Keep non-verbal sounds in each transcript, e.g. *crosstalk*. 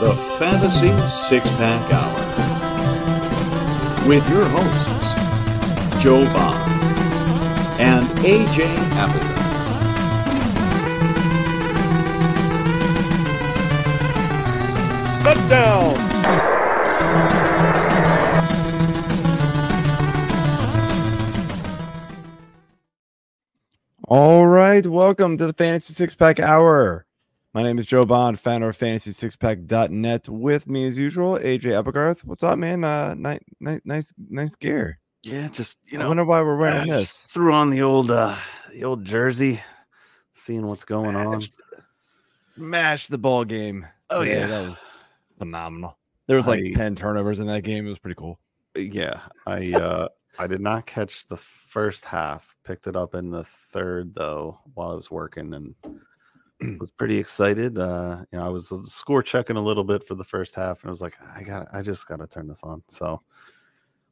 The Fantasy Six Pack Hour. With your hosts, Joe Bond and AJ Applegarth. Touchdown! All right, welcome to the Fantasy Six Pack Hour. My name is Joe Bond, founder of FantasySixPack.net. With me, as usual, AJ Applegarth. What's up, man? Uh, nice, nice, nice, nice gear. Yeah, just you I know, wonder why we're wearing just this. threw on the old uh the old jersey, seeing what's going on. Smash the ball game. Oh, today. yeah. that was phenomenal. There was like I- ten turnovers in that game. It was pretty cool. Yeah, I uh I did not catch the first half. Picked it up in the third though while I was working and was pretty excited. Uh, you know, I was score checking a little bit for the first half, and I was like, I got, I just got to turn this on. So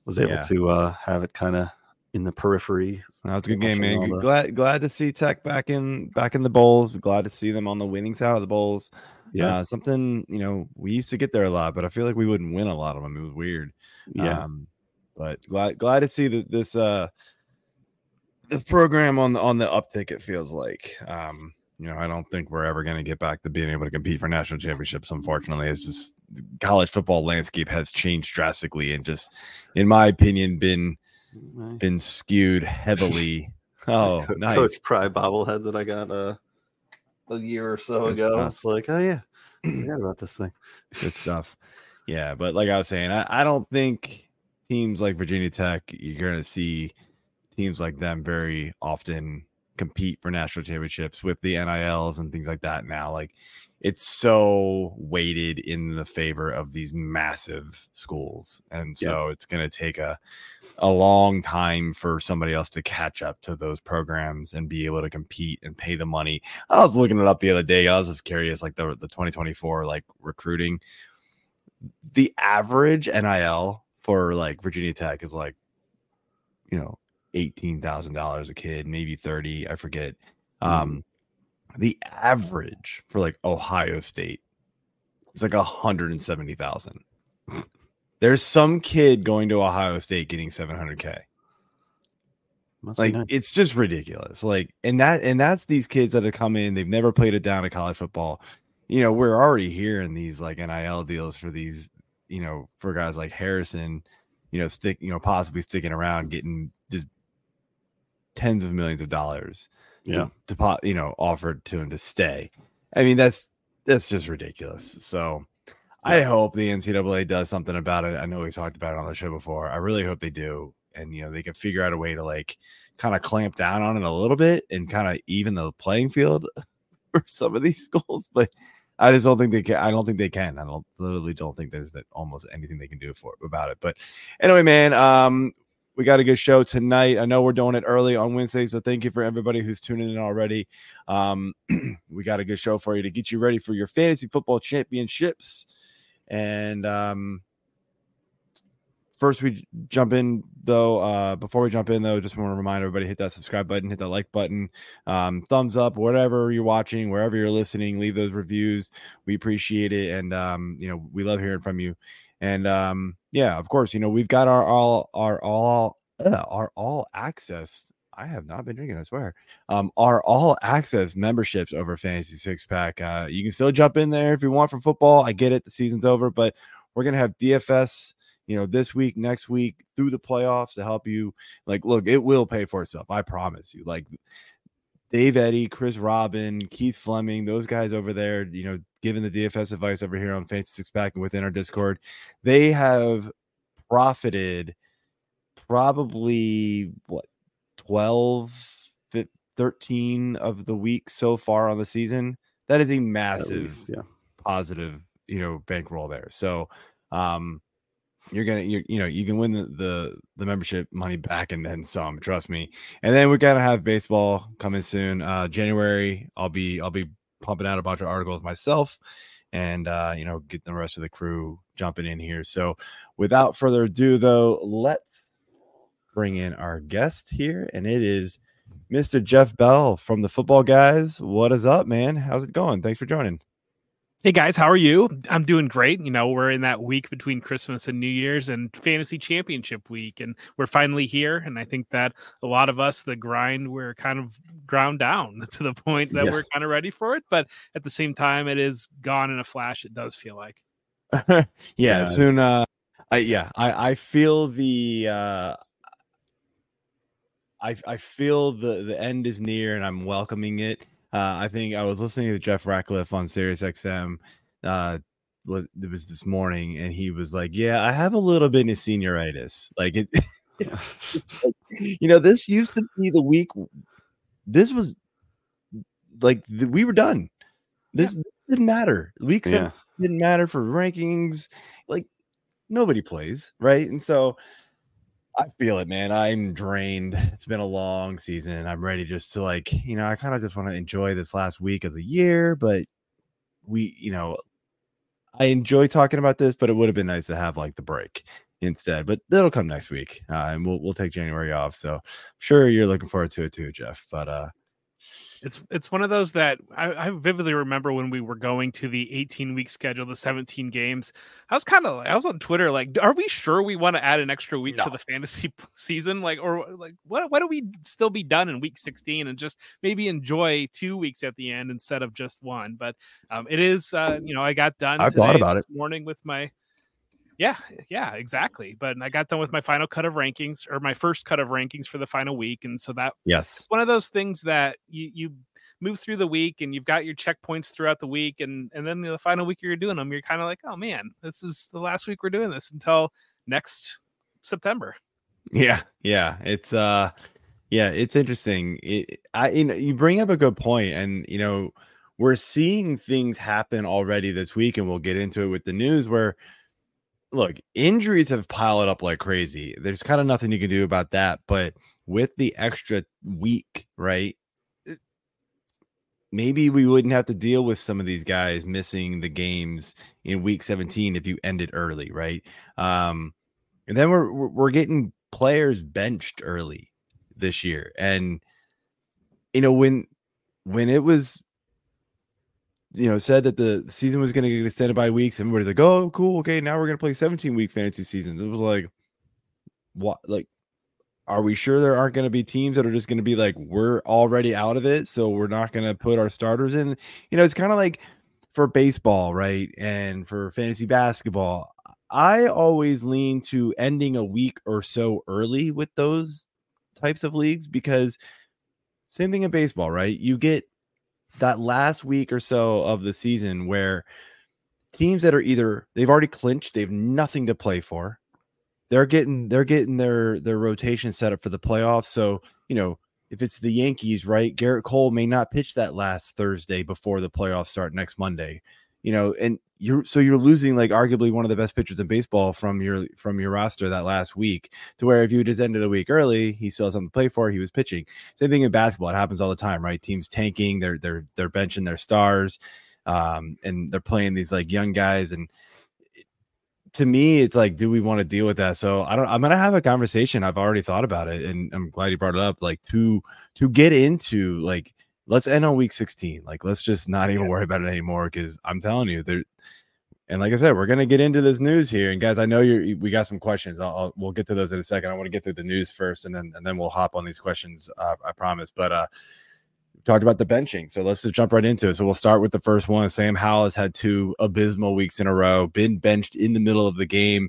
was able Yeah. to uh have it kind of in the periphery. That was a good game, man. the- Glad glad to see Tech back in back in the bowls. Glad to see them on the winning side of the bowls. Yeah, Uh, something you know we used to get there a lot, but I feel like we wouldn't win a lot of them. It was weird. yeah. Um, but glad glad to see that this uh the program on the on the uptick. It feels like um you know I don't think we're ever going to get back to being able to compete for national championships. Unfortunately, it's just the college football landscape has changed drastically and just, in my opinion, been been skewed heavily. *laughs* Oh, nice. Coach Pry bobblehead that I got uh, a year or so Good ago. It's like, oh yeah, I *clears throat* forgot about this thing. good *laughs* stuff. Yeah, but like I was saying, I, I don't think teams like Virginia Tech, you're going to see teams like them very often compete for national championships with the NILs and things like that now. Like it's so weighted in the favor of these massive schools. And Yeah. so it's going to take a a long time for somebody else to catch up to those programs and be able to compete and pay the money. I was looking it up the other day. I was just curious, like the the 2024 like recruiting. The average NIL for like Virginia Tech is like, you know, eighteen thousand dollars a kid, maybe thirty. I forget. Um, the average for like Ohio State is like a hundred and seventy thousand. There's some kid going to Ohio State getting 700k like nice. it's just ridiculous like and that and that's these kids that have come in they've never played it down to college football you know we're already hearing these like nil deals for these you know for guys like harrison you know stick you know possibly sticking around getting tens of millions of dollars yeah, to, to you know offered to him to stay. I mean that's that's just ridiculous. So i hope the ncaa does something about it. I know we've talked about it on the show before. I really hope they do. And you know they can figure out a way to like kind of clamp down on it a little bit and kind of even the playing field *laughs* for some of these *laughs* schools but i just don't think they can i don't think they can. I don't literally don't think there's that almost anything they can do for about it. But anyway man um we got a good show tonight. I know we're doing it early on Wednesday, so thank you for everybody who's tuning in already. Um, *clears throat* we got a good show for you to get you ready for your fantasy football championships. And um, first, we jump in though. Uh, before we jump in though, just want to remind everybody hit that subscribe button, hit that like button, um, thumbs up, whatever you're watching, wherever you're listening, leave those reviews. We appreciate it, and um, you know we love hearing from you. And um, yeah, of course, you know we've got our all our all uh, our all access. I have not been drinking, I swear. Um, our all access memberships over Fantasy Six Pack. Uh, you can still jump in there if you want for football. I get it, the season's over, but we're gonna have DFS, you know, this week, next week, through the playoffs to help you. Like, look, it will pay for itself. I promise you. Like, Dave Eddy, Chris Robin, Keith Fleming, those guys over there, you know, giving the DFS advice over here on Fantasy Six Pack and within our Discord, they have profited probably what 12 13 of the week so far on the season that is a massive least, yeah. positive you know bankroll there so um you're gonna you you know you can win the, the the membership money back and then some trust me and then we're gonna have baseball coming soon uh january i'll be i'll be pumping out a bunch of articles myself and uh you know get the rest of the crew jumping in here so without further ado though let's bring in our guest here, and it is Mr. Jeff Bell from the Football Guys. What is up, man? How's it going? Thanks for joining. Hey guys, how are you? I'm doing great. You know, we're in that week between Christmas and New Year's and fantasy championship week, and we're finally here. And I think that a lot of us, the grind, we're kind of ground down *laughs* to the point that yeah. we're kind of ready for it. But at the same time, it is gone in a flash. It does feel like. *laughs* yeah, yeah, soon. Uh, I yeah, I I feel the uh I I feel the the end is near and I'm welcoming it. Uh, I think I was listening to Jeff Ratcliffe on Sirius XM. Uh, was it was this morning, and he was like, "Yeah, I have a little bit of senioritis. Like it, *laughs* *laughs* you know, this used to be the week. This was like the, we were done. This yeah. didn't matter. Week seven yeah. didn't matter for rankings. Like nobody plays, right? And so I feel it, man. I'm drained. It's been a long season. I'm ready just to like, you know, I kind of just want to enjoy this last week of the year, but we, you know, I enjoy talking about this, but it would have been nice to have like the break instead. But that'll come next week, uh, and we'll we'll take January off. So I'm sure you're looking forward to it too, Jeff. But uh, it's it's one of those that I, I, vividly remember when we were going to the 18 week schedule, the 17 games. I was kind of I was on Twitter like, are we sure we want to add an extra week no. to the fantasy *laughs* season? Like, or like, what why do we still be done in week 16 and just maybe enjoy two weeks at the end instead of just one? But um, it is, uh, you know, I got done. I thought about it morning with my yeah, yeah, exactly. But I got done with my final cut of rankings or my first cut of rankings for the final week, and so that yes, one of those things that you you move through the week and you've got your checkpoints throughout the week, and and then the final week you're doing them, you're kind of like, oh man, this is the last week we're doing this until next September. Yeah, yeah, it's uh, yeah, it's interesting. It, I you know you bring up a good point, and you know we're seeing things happen already this week, and we'll get into it with the news where look, injuries have piled up like crazy. There's kind of nothing you can do about that. But with the extra week, right? Eh, maybe we wouldn't have to deal with some of these guys missing the games in week 17 if you ended early, right? Um, and then we're we're getting players benched early this year. And you know, when when it was you know, said that the season was going to get extended by weeks. Everybody's like, "Oh, cool, okay, now we're going to play 17 week fantasy seasons." It was like, what? Like, are we sure there aren't going to be teams that are just going to be like, "We're already out of it, so we're not going to put our starters in"? You know, it's kind of like for baseball, right, and for fantasy basketball. I always lean to ending a week or so early with those types of leagues because same thing in baseball, right? You get that last week or so of the season where teams that are either they've already clinched, they've nothing to play for. They're getting they're getting their their rotation set up for the playoffs. So, you know, if it's the Yankees, right? Gerrit Cole may not pitch that last Thursday before the playoffs start next Monday. You know, and you're so you're losing like arguably one of the best pitchers in baseball from your from your roster that last week to where if you just ended a week early, he still has something to play for. He was pitching. Same thing in basketball. It happens all the time, right? Teams tanking, they're they're they're benching their stars, um, and they're playing these like young guys. And to me, it's like, do we want to deal with that? So I don't. I'm gonna have a conversation. I've already thought about it, and I'm glad you brought it up. Like to to get into like let's end on week 16. Like, let's just not even worry about it anymore because I'm telling you, there and like I said, we're gonna get into this news here. And guys, I know you're we got some questions. I'll, I'll we'll get to those in a second. I want to get through the news first, and then and then we'll hop on these questions. Uh, I promise. But uh, talked about the benching, so let's just jump right into it. So we'll start with the first one. Sam Howell has had two abysmal weeks in a row, been benched in the middle of the game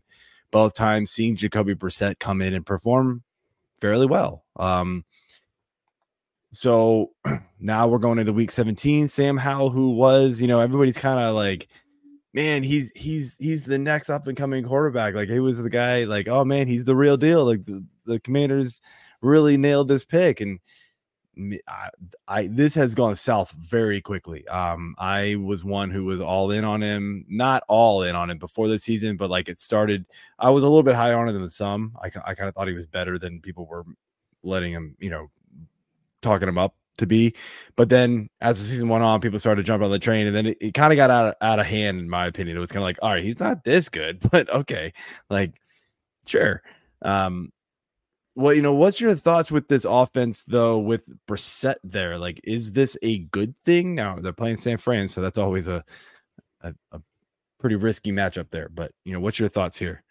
both times. Seeing Jacoby Brissett come in and perform fairly well. Um, so *clears throat* now we're going into week 17. Sam Howell, who was, you know, everybody's kind of like, man, he's he's he's the next up and coming quarterback. Like he was the guy, like, oh man, he's the real deal. Like the, the commanders really nailed this pick. And I, I this has gone south very quickly. Um, I was one who was all in on him, not all in on him before the season, but like it started, I was a little bit higher on him than some. I, I kind of thought he was better than people were letting him, you know, talking him up to be. But then as the season went on, people started jumping on the train, and then it, it kind of got out of, out of hand, in my opinion. It was kind of like, all right, he's not this good, *laughs* but okay, like sure. Um, well, you know, what's your thoughts with this offense though? With Brissett there, like, is this a good thing? Now they're playing San Fran, so that's always a, a, a pretty risky matchup there. But you know, what's your thoughts here?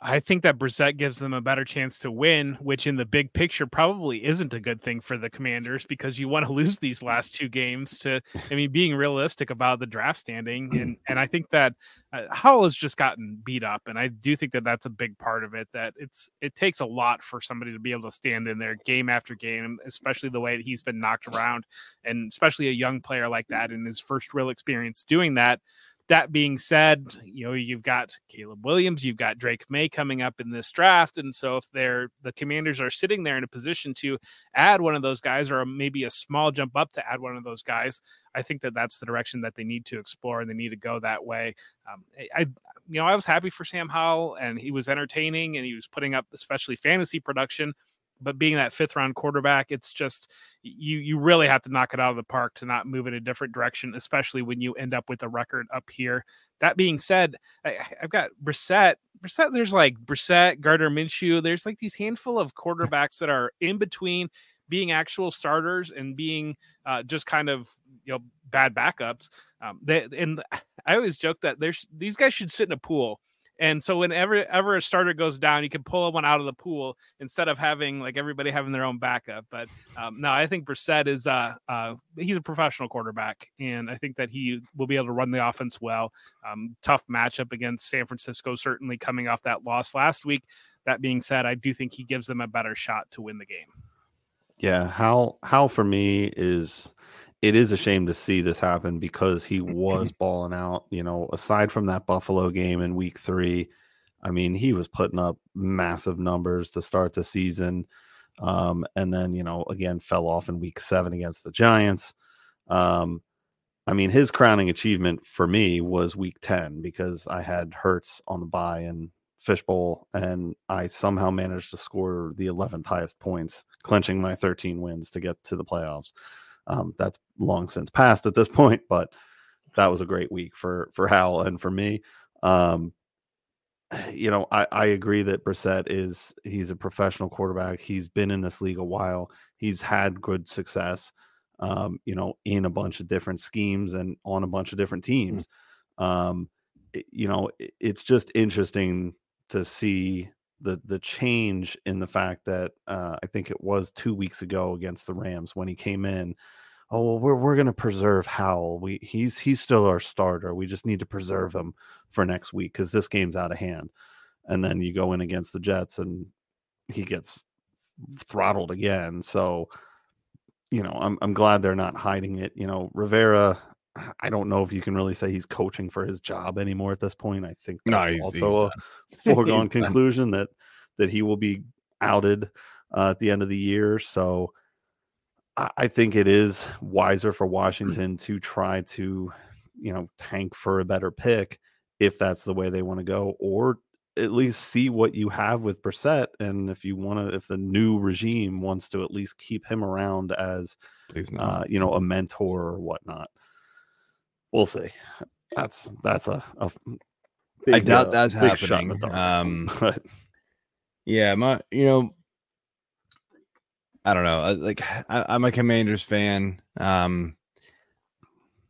I think that Brissett gives them a better chance to win, which in the big picture probably isn't a good thing for the Commanders because you want to *laughs* lose these last two games. To, I mean, being realistic about the draft standing, and *clears throat* and I think that uh, Howell has just gotten beat up, and I do think that that's a big part of it. That it's it takes a lot for somebody to be able to stand in there game after game, especially the way that he's been knocked around, and especially a young player like that in his first real experience doing that that being said, you know, you've got Caleb Williams, you've got Drake Maye coming up in this draft. And so if they're the commanders are sitting there in a position to add one of those guys or maybe a small jump up to add one of those guys, I think that that's the direction that they need to explore and they need to go that way. Um, I, you know, I was happy for Sam Howell and he was entertaining and he was putting up especially fantasy production but being that fifth round quarterback, it's just you you really have to knock it out of the park to not move in a different direction, especially when you end up with a record up here. That being said, I, have got Brissett. Brissett, there's like Brissett, Gardner Minshew. There's like these handful of quarterbacks that are in between being actual starters and being uh, just kind of you know bad backups. Um, they, and I always joke that there's these guys should sit in a pool and so whenever ever a starter goes down, you can pull one out of the pool instead of having like everybody having their own backup. But um, no, I think Brissett is uh, uh, he's a professional quarterback, and I think that he will be able to run the offense well. Um, tough matchup against San Francisco, certainly coming off that loss last week. That being said, I do think he gives them a better shot to win the game. Yeah, how how for me is it is a shame to see this happen because he was *laughs* balling out. You know, aside from that Buffalo game in week three, I mean, he was putting up massive numbers to start the season. Um, and then, you know, again, fell off in week seven against the Giants. Um, I mean, his crowning achievement for me was week 10 because I had Hurts on the bye and fishbowl, and I somehow managed to score the 11th highest points, clinching my 13 wins to get to the playoffs. Um, that's long since passed at this point, but that was a great week for for Howell and for me. Um, you know, I, I agree that Brissett is he's a professional quarterback. He's been in this league a while. He's had good success, um, you know, in a bunch of different schemes and on a bunch of different mm-hmm. teams. Um, it, you know, it, it's just interesting to see the the change in the fact that uh, I think it was two weeks ago against the Rams when he came in. Oh well, we're we're gonna preserve Howell. We he's he's still our starter. We just need to preserve him for next week because this game's out of hand. And then you go in against the Jets and he gets throttled again. So you know, I'm I'm glad they're not hiding it. You know, Rivera. I don't know if you can really say he's coaching for his job anymore at this point. I think that's no, he's, also he's a *laughs* foregone conclusion that that he will be outed uh, at the end of the year. So I, I think it is wiser for *clears throat* Washington to try to, you know, tank for a better pick if that's the way they want to go, or at least see what you have with Brissett. And if you want to, if the new regime wants to at least keep him around as, uh, you know, a mentor or whatnot, we'll see. That's that's a, a big, I doubt uh, that's happening. Um, *laughs* but yeah, my you know, I don't know. Like I, am a Commanders fan. Um,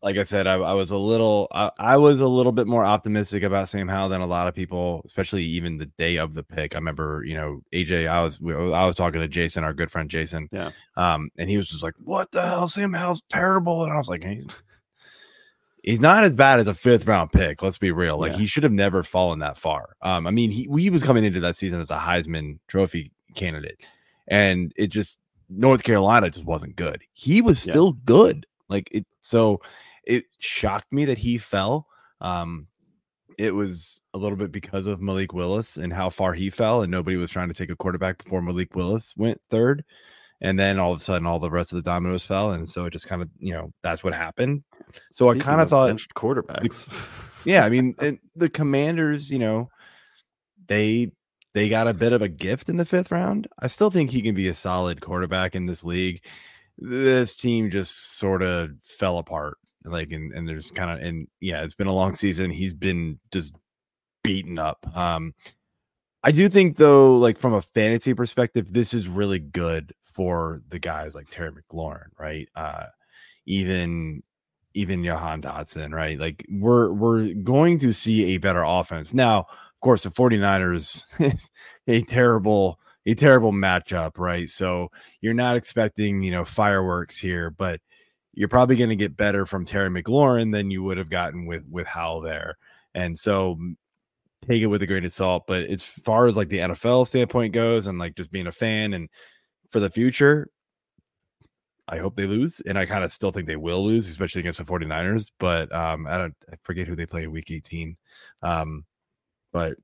like I said, I, I was a little, I, I, was a little bit more optimistic about Sam Howell than a lot of people, especially even the day of the pick. I remember, you know, AJ, I was, I was talking to Jason, our good friend Jason, yeah, um, and he was just like, "What the hell, Sam Howell's terrible," and I was like, "He's, he's not as bad as a fifth round pick. Let's be real. Like yeah. he should have never fallen that far. Um, I mean, he he was coming into that season as a Heisman Trophy candidate, and it just North Carolina just wasn't good. He was still yeah. good. Like it, so it shocked me that he fell. Um, it was a little bit because of Malik Willis and how far he fell, and nobody was trying to take a quarterback before Malik Willis went third. And then all of a sudden, all the rest of the dominoes fell, and so it just kind of, you know, that's what happened. So Speaking I kind of thought quarterbacks. The, yeah, I *laughs* mean, the Commanders, you know, they they got a bit of a gift in the fifth round. I still think he can be a solid quarterback in this league. This team just sort of fell apart like and, and there's kind of and yeah it's been a long season he's been just beaten up um i do think though like from a fantasy perspective this is really good for the guys like terry mclaurin right uh even even Jahan Dotson, right? Like we're we're going to see a better offense. Now, of course, the 49ers *laughs* a terrible a terrible matchup, right? So you're not expecting, you know, fireworks here, but you're probably going to get better from Terry McLaurin than you would have gotten with with Howell there. And so take it with a grain of salt. But as far as like the NFL standpoint goes, and like just being a fan and for the future, I hope they lose. And I kind of still think they will lose, especially against the 49ers. But um, I don't I forget who they play in week 18. Um, but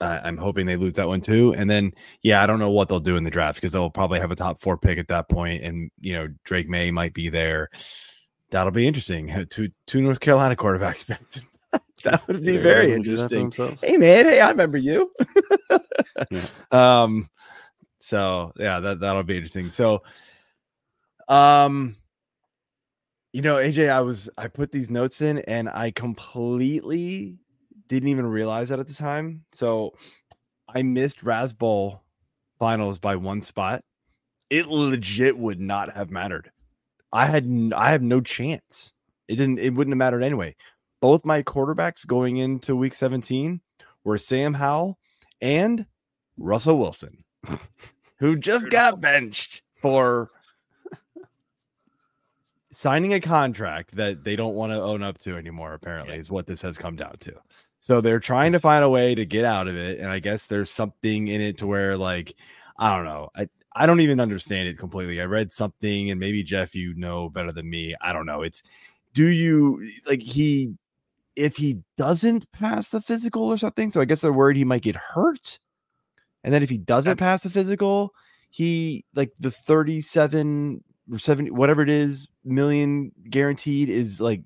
I, am hoping they lose that one too. And then, yeah, I don't know what they'll do in the draft because they'll probably have a top four pick at that point, and you know Drake Maye might be there. That'll be interesting. *laughs* Two two North Carolina quarterbacks. *laughs* that would be very interesting. Hey man, hey, I remember you. *laughs* yeah. Um, so yeah, that that'll be interesting. So, um, you know, AJ, I was I put these notes in and I completely didn't even realize that at the time. So I missed Raz Bowl finals by one spot. It legit would not have mattered. I had I have no chance. It didn't it wouldn't have mattered anyway. Both my quarterbacks going into week 17 were Sam Howell and Russell Wilson, *laughs* who just got benched for signing a contract that they don't want to own up to anymore, apparently, yeah. is what this has come down to. So they're trying to find a way to get out of it. And I guess there's something in it to where, like, I don't know. I, I don't even understand it completely. I read something, and maybe Jeff, you know better than me. I don't know. It's do you like he if he doesn't pass the physical or something? So I guess they're worried he might get hurt. And then if he doesn't pass the physical, he like the 37 or 70, whatever it is, million guaranteed is like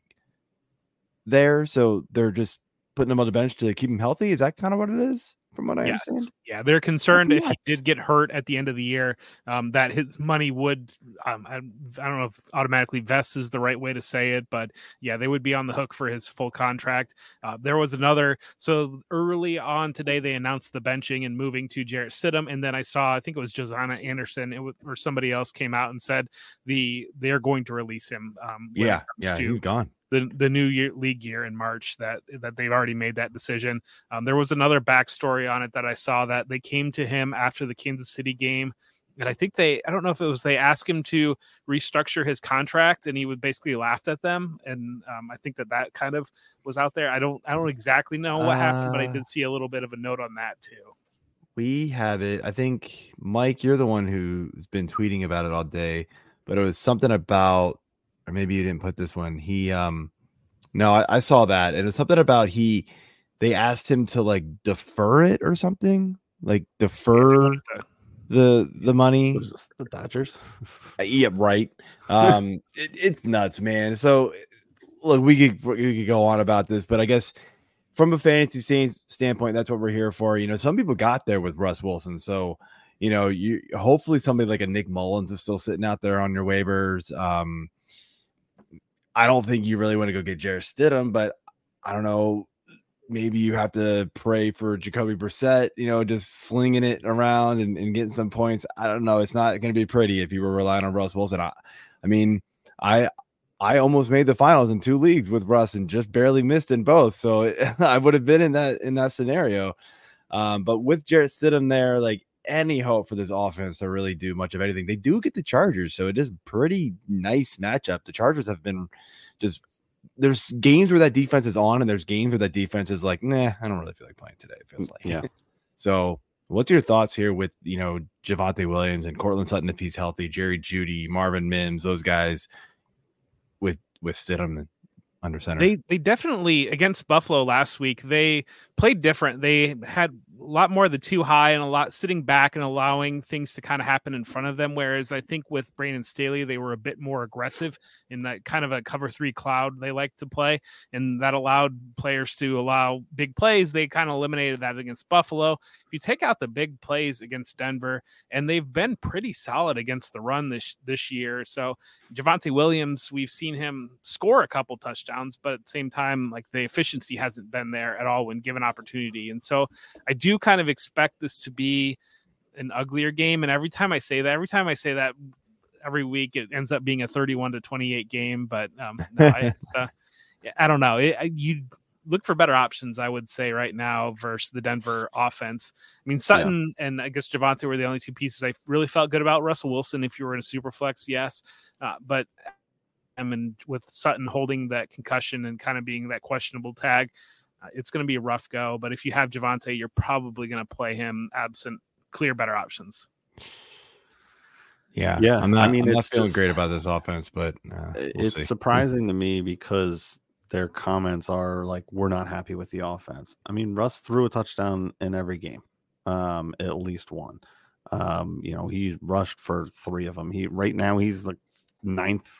there. So they're just putting him on the bench to keep him healthy. Is that kind of what it is? From what I yes. understand, yeah, they're concerned if he did get hurt at the end of the year, um, that his money would, um, I, I, don't know if automatically vests is the right way to say it, but yeah, they would be on the hook for his full contract. Uh, there was another, so early on today they announced the benching and moving to Jarrett Stidham, and then I saw, I think it was Josiah Anderson it was, or somebody else came out and said the they're going to release him. Um, yeah, yeah, he's gone the the new year league year in March that that they've already made that decision. Um, there was another backstory on it that I saw that they came to him after the Kansas City game, and I think they I don't know if it was they asked him to restructure his contract, and he would basically laughed at them, and um, I think that that kind of was out there. I don't I don't exactly know what uh, happened, but I uh did see a little bit of a note on that too. We have it. I think Mike, you're the one who's been tweeting about it all day, but it was something about or maybe you didn't put this one. He um no, I, I saw that. And it's something about he they asked him to like defer it or something. Like defer the the money. the Dodgers? Uh, yeah, right. Um *laughs* it, it's nuts, man. So look, we could we could go on about this, but I guess from a fantasy standpoint, that's what we're here for. You know, some people got there with Russ Wilson, so you know, you hopefully somebody like a Nick Mullens is still sitting out there on your waivers. Um, I don't think you really want to go get Jarrett Stidham, but I don't know. Maybe you have to pray for Jacoby Brissett, you know, just slinging it around and, and getting some points. I don't know. It's not going to be pretty if you were relying on Russ Wilson. I, I mean, I I almost made the finals in two leagues with Russ and just barely missed in both. So *laughs* I would have been in that in that scenario. Um, but with Jarrett Stidham there, like any hope for this offense to really do much of anything, they do get the Chargers, so it is pretty nice matchup. The Chargers have been just there's games where that defense is on, and there's games where that defense is like, nah, I don't really feel like playing today. It feels mm, like, yeah. *laughs* so, what's your thoughts here with you know Javonte Williams and Courtland Sutton if he's healthy, Jerry Jeudy, Marvin Mims, those guys with with Stidham under center? They they definitely against Buffalo last week. They played different. They had a lot more of the two high and a lot sitting back and allowing things to kind of happen in front of them. Whereas I think with Brandon Staley, they were a bit more aggressive in that kind of a cover three cloud they like to play. And that allowed players to allow big plays. They kind of eliminated that against Buffalo. If you take out the big plays against Denver, and they've been pretty solid against the run this this year. So Javonte Williams, we've seen him score a couple touchdowns, but at the same time, like the efficiency hasn't been there at all when given opportunity. And so I do do kind of expect this to be an uglier game. And every time I say that, every time I say that, every week it ends up being a 31 to 28 game. But um, *laughs* no, uh, I don't know. It, you look for better options, I would say right now versus the Denver offense. I mean, Sutton yeah. and I guess Javonte were the only two pieces I really felt good about. Russell Wilson, if you were in a super flex, yes, uh, but I mean, with Sutton holding that concussion and kind of being that questionable tag, it's going to be a rough go. But if you have Javonte, you're probably going to play him absent clear better options. Yeah, yeah. I'm not, I mean, I'm not feeling just, great about this offense, but uh, we'll it's see. surprising to me because their comments are like, "We're not happy with the offense." I mean, Russ threw a touchdown in every game, um, at least one. Um, you know, he's rushed for three of them. He right now he's the ninth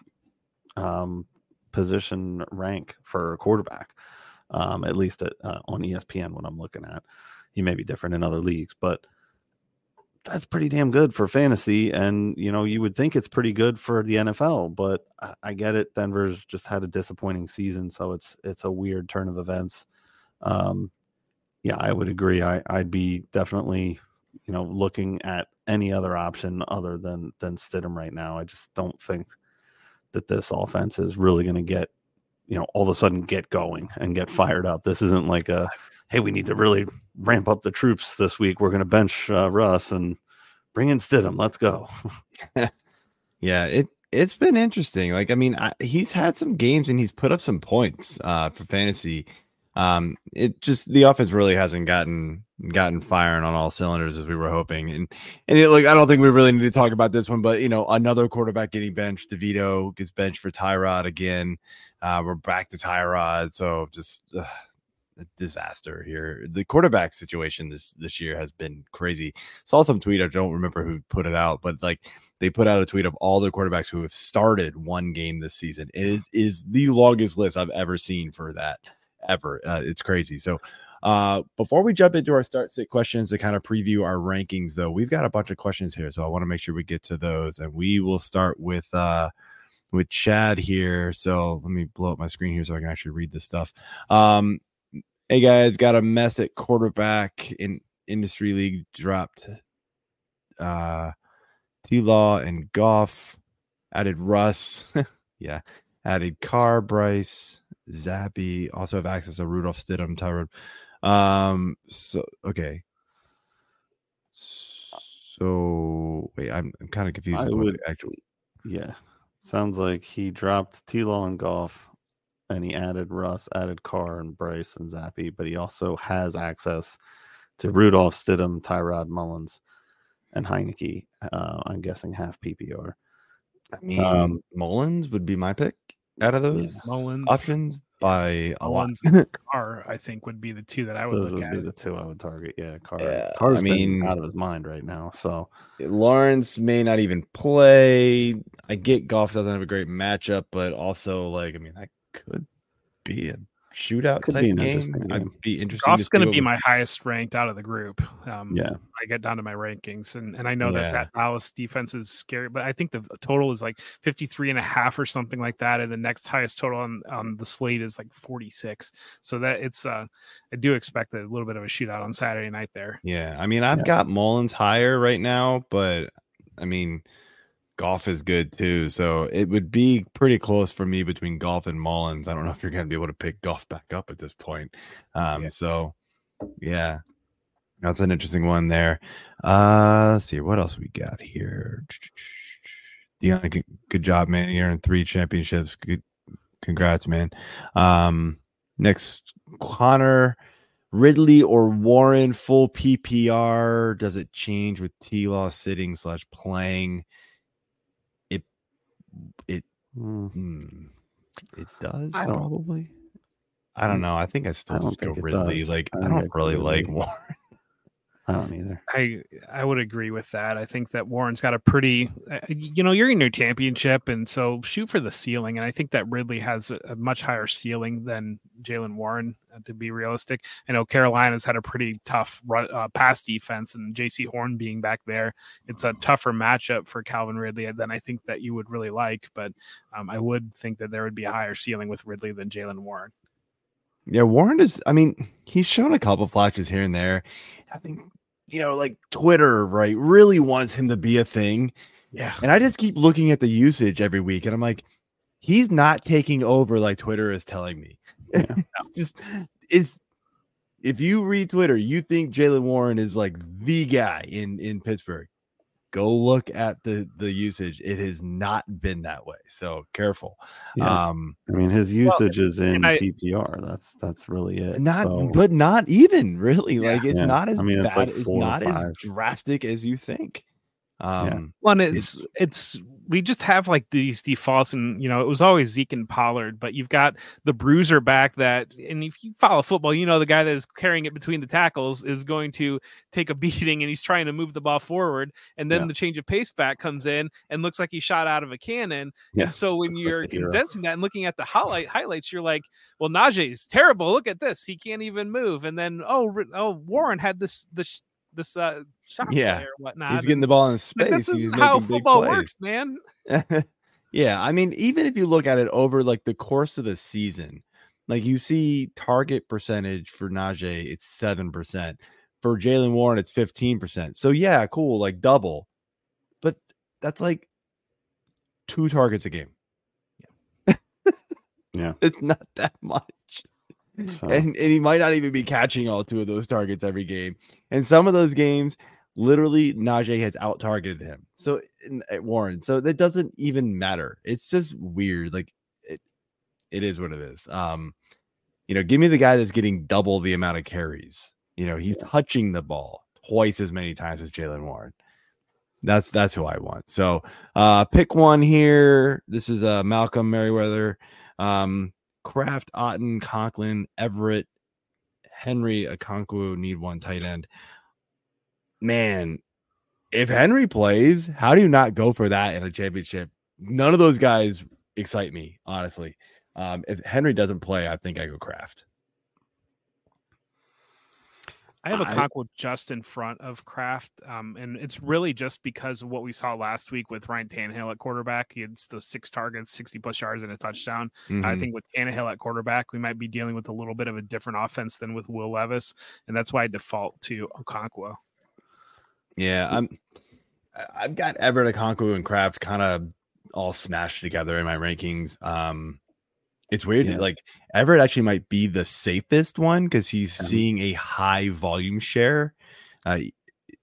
um, position rank for a quarterback um, at least at, uh, on ESPN when I'm looking at. He may be different in other leagues, but that's pretty damn good for fantasy. And you know, you would think it's pretty good for the NFL, but I, I get it. Denver's just had a disappointing season, so it's it's a weird turn of events. Um, yeah, I would agree. I I'd be definitely you know looking at any other option other than than Stidham right now. I just don't think that this offense is really going to get you know all of a sudden get going and get fired up. This isn't like a hey, we need to really ramp up the troops this week. We're going to bench uh, Russ and bring in Stidham. Let's go. *laughs* yeah, it it's been interesting. Like I mean, I, he's had some games and he's put up some points uh, for fantasy. Um, it just the offense really hasn't gotten gotten firing on all cylinders as we were hoping. And and it, like I don't think we really need to talk about this one, but you know, another quarterback getting benched. DeVito gets benched for Tyrod again. Uh, we're back to Tyrod, so just a disaster here. The quarterback situation this this year has been crazy. Saw some tweet. I don't remember who put it out, but like they put out a tweet of all the quarterbacks who have started one game this season. It is, is the longest list I've ever seen for that ever. Uh, it's crazy. So uh, before we jump into our start sit questions to kind of preview our rankings, though, we've got a bunch of questions here, so I want to make sure we get to those, and we will start with uh, with Chad here. So let me blow up my screen here so I can actually read this stuff. Um, hey guys, got a mess at quarterback in industry league dropped. Uh, T Law and Goff added Russ. *laughs* yeah, added Carr, Bryce, Zappe. Also have access to Rudolph Stidham, Tyrod. Um. So okay. So wait, I'm I'm kind of confused. I would actually. Yeah, sounds like he dropped T Law and Goff, and he added Russ, added Carr and Bryce and Zappe, but he also has access to Rudolph Stidham, Tyrod Mullens, and Heinicke. Uh, I'm guessing half PPR. I mean, um, Mullens would be my pick out of those yeah. Mullens options by a lot. *laughs* Carr, I think, would be the two that I would Those look would at. Be the two I would target. Yeah, Carr. Yeah, Carr's I mean, out of his mind right now. So eh, Lawrence may not even play. I get Goff doesn't have a great matchup, but also like I mean, that could be a shootout Could type be game. I'd be interested. Goff's going to be my highest ranked out of the group. Um, yeah, I get down to my rankings, and, and I know yeah. that that Dallas defense is scary, but I think the total is like 53 and a half or something like that, and the next highest total on on the slate is like 46. So that it's uh, I do expect a little bit of a shootout on Saturday night there. Yeah, I mean I've yeah. got Mullens higher right now, but I mean Goff is good too. So it would be pretty close for me between Goff and Mullens. I don't know if you're going to be able to pick Goff back up at this point. Um, yeah. So yeah, that's an interesting one there. Uh, let's see what else we got here. Dion, good, good job, man. You're in three championships. Good, congrats, man. Um, next, Connor. Ridley or Warren full PPR? Does it change with T Law sitting slash playing? It it mm. it does I probably. I don't know. I think I still I just go Ridley. Does. Like I, I don't really like Warren. I don't either. I I would agree with that. I think that Warren's got a pretty, uh, you know, you're in your championship, and so shoot for the ceiling. And I think that Ridley has a, a much higher ceiling than Jaylen Warren, uh, to be realistic. I know Carolina's had a pretty tough run, uh, pass defense, and Jaycee Horn being back there, it's a tougher matchup for Calvin Ridley than I think that you would really like. But um, I would think that there would be a higher ceiling with Ridley than Jaylen Warren. Yeah, Warren is. I mean, he's shown a couple flashes here and there. I think you know, like Twitter, right, really wants him to be a thing. Yeah. And I just keep looking at the usage every week and I'm like, he's not taking over like Twitter is telling me. *laughs* Yeah. it's just it's if you read Twitter, you think Jaylen Warren is like the guy in in Pittsburgh go look at the the usage it has not been that way so careful yeah. um i mean his usage well, is in I, ppr that's that's really it not so. but not even really yeah, like it's yeah. not as I mean, bad like it's not as drastic as you think um yeah. well it's, it's it's we just have like these defaults, and you know, it was always Zeke and Pollard, but you've got the bruiser back that, and if you follow football, you know, the guy that is carrying it between the tackles is going to take a *laughs* beating and he's trying to move the ball forward. And then yeah. the change of pace back comes in and looks like he shot out of a cannon. Yeah. And so when you're like condensing that and looking at the highlight *laughs* highlights, you're like, well, Najee is terrible. Look at this. He can't even move. And then, oh, oh, Warren had this, this, this uh shot yeah whatnot. He's getting the ball in space. This is how football works, man. *laughs* yeah, I mean, even if you look at it over like the course of the season, like you see target percentage for Najee, it's seven percent. For Jaylen Warren, it's fifteen percent. So yeah, cool, like double, but that's like two targets a game. Yeah, *laughs* yeah, it's not that much. So. And, and he might not even be catching all two of those targets every game. And some of those games, literally, Najee has out targeted him. So Warren. So that doesn't even matter. It's just weird. Like it, it is what it is. Um, you know, give me the guy that's getting double the amount of carries. You know, he's touching the ball twice as many times as Jaylen Warren. That's that's who I want. So uh pick one here. This is uh Malcolm Merriweather. Um Kraft, Otton, Conklin, Everett, Henry, Okonkwo need one tight end. Man, if Henry plays, how do you not go for that in a championship? None of those guys excite me, honestly. Um, if Henry doesn't play, I think I go Kraft. I have a Okonkwo just in front of Kraft, um, and it's really just because of what we saw last week with Ryan Tannehill at quarterback. He had the six targets, sixty plus yards, and a touchdown. Mm-hmm. I think with Tannehill at quarterback, we might be dealing with a little bit of a different offense than with Will Levis, and that's why I default to Okonkwo. Yeah, I'm. I've got Everett, Okonkwo, and Kraft kind of all smashed together in my rankings. Um, it's weird. Yeah. Like Everett actually might be the safest one because he's seeing a high volume share. Uh,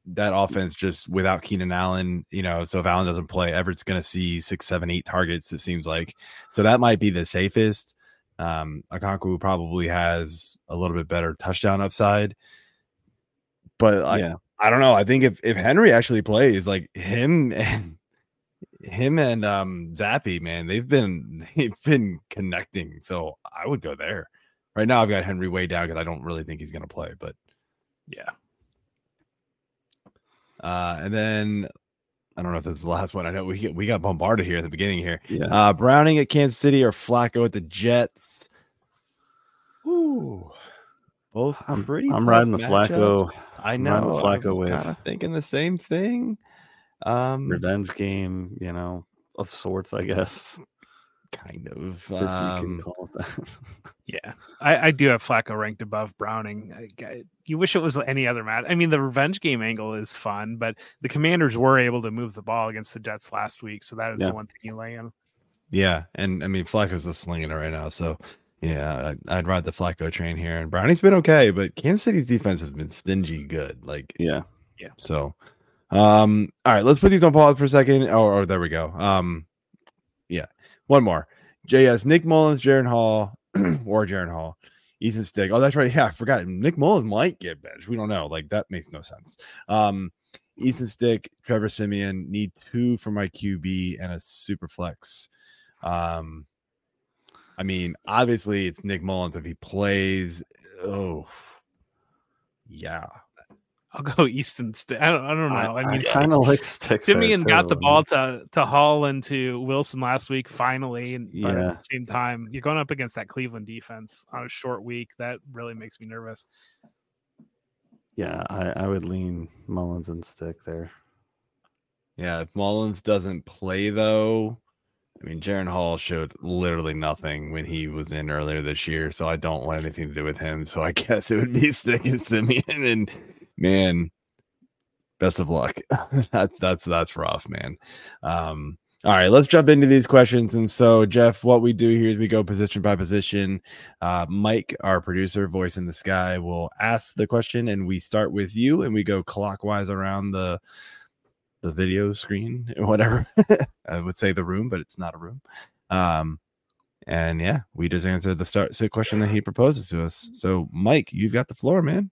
that offense just without Keenan Allen, you know, so if Allen doesn't play, Everett's going to see six, seven, eight targets. It seems like so that might be the safest. Um, Okonkwo probably has a little bit better touchdown upside, but yeah. I, don't know. I think if if Henry actually plays, like him and him and um Zappe, man, they've been *laughs* they've been connecting. So I would go there. Right now, I've got Henry way down because I don't really think he's going to play. But yeah. Uh, and then I don't know if this is the last one. I know we get, we got bombarded here at the beginning here. Yeah. Uh, Browning at Kansas City or Flacco at the Jets. Ooh, both I'm pretty. I'm riding the matchups. Flacco. I know. Flacco with kind of thinking the same thing. Um, revenge game, you know, of sorts, I guess. kind of. If you can Um, call it that. *laughs* Yeah, I, I do have Flacco ranked above Browning. I, I- you wish it was any other match. I mean, the revenge game angle is fun, but the Commanders were able to move the ball against the Jets last week, so that is Yeah. the one thing you lay in. yeah, and I mean Flacco's just slinging it right now. So yeah, I, I'd ride the Flacco train here. And Brownie's been okay, but Kansas City's defense has been stingy good. Like yeah. Yeah. So, um, all right, let's put these on pause for a second. Oh, oh, there we go. Um, yeah, one more. JS Nick Mullens, Jaren Hall, *clears throat* or Jaren Hall, Easton Stick. Oh, that's right. Yeah, I forgot. Nick Mullens might get benched. We don't know. Like that makes no sense. Um, Easton Stick, Trevor Siemian need two for my QB and a super flex. Um, I mean, obviously it's Nick Mullens if he plays. Oh, yeah. I'll go Easton. St- I don't. I don't know. I, mean, kind of like sticks. there, Siemian got the ball to to Hall and to Wilson last week finally, and Yeah. at the same time, you're going up against that Cleveland defense on a short week. That really makes me nervous. Yeah, I, I would lean Mullens and stick there. Yeah, if Mullens doesn't play though, I mean Jaren Hall showed literally nothing when he was in earlier this year, so I don't want anything to do with him. So I *laughs* guess it would be Stick and Siemian and man, best of luck. *laughs* that's that's that's rough, man. Um all right, let's jump into these questions. And so, Jeff, what we do here is we go position by position. Uh, Mike, our producer, voice in the sky, will ask the question, and we start with you, and we go clockwise around the the video screen *laughs* or whatever. *laughs* I would say the room, but it's not a room. Um, and yeah, we just answer the start so question that he proposes to us. So, Mike, you've got the floor, man.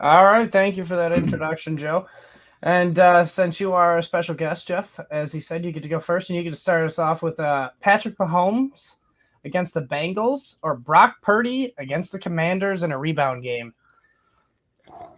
All right, thank you for that introduction, Joe. And uh, since you are a special guest, Jeff, as he said, you get to go first, and you get to start us off with uh, Patrick Mahomes against the Bengals or Brock Purdy against the Commanders in a rebound game.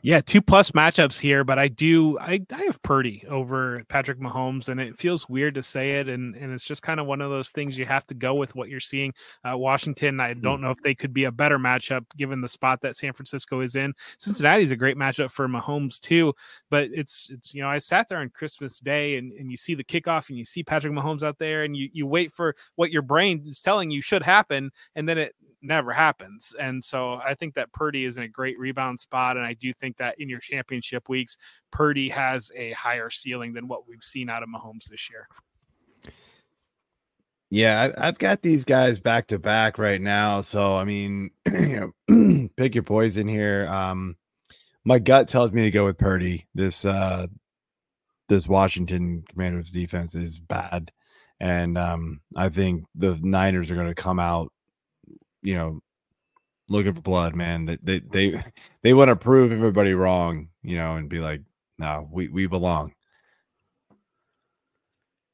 Yeah, two plus matchups here, but I do I, I have Purdy over Patrick Mahomes, and it feels weird to say it, and and it's just kind of one of those things you have to go with what you're seeing. Uh, Washington, I don't know if they could be a better matchup given the spot that San Francisco is in. Cincinnati's a great matchup for Mahomes too, but it's it's you know I sat there on Christmas Day and and you see the kickoff and you see Patrick Mahomes out there, and you you wait for what your brain is telling you should happen, and then it never happens. And so I think that Purdy is in a great rebound spot. And I do think that in your championship weeks, Purdy has a higher ceiling than what we've seen out of Mahomes this year. Yeah, I've got these guys back to back right now. So I mean, *clears throat* you know, *clears throat* pick your poison here. Um, my gut tells me to go with Purdy. This uh, this Washington Commanders defense is bad, and um, I think the Niners are going to come out, you know, looking for blood. Man, they *laughs* they they, they want to prove everybody wrong, you know, and be like, no, we we belong.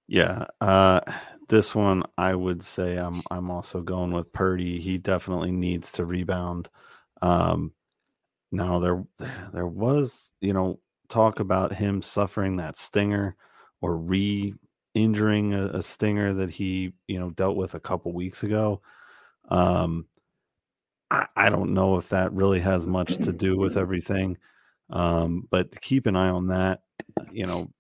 Yeah, uh, this one I would say I'm I'm also going with Purdy. He definitely needs to rebound. Um, now there *sighs* there was you know talk about him suffering that stinger or re-injuring a, a stinger that he you know dealt with a couple weeks ago. Um, I, I don't know if that really has much to do with *clears throat* everything, um, but keep an eye on that. You know,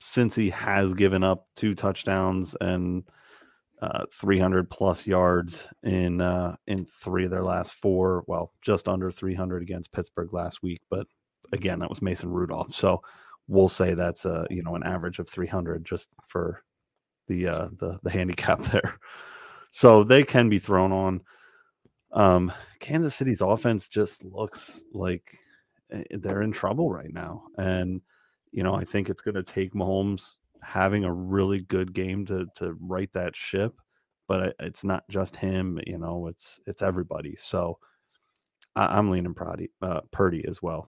since he has given up two touchdowns and uh, 300 plus yards in uh, in three of their last four, well, just under 300 against Pittsburgh last week, but again, that was Mason Rudolph. So we'll say that's a you know an average of 300 just for the uh, the the handicap *laughs* there. So they can be thrown on. Um, Kansas City's offense just looks like eh, they're in trouble right now, and you know, I think it's going to take Mahomes having a really good game to to right that ship. But it's not just him, you know. It's it's everybody. So I, I'm leaning Purdy, uh, Purdy as well.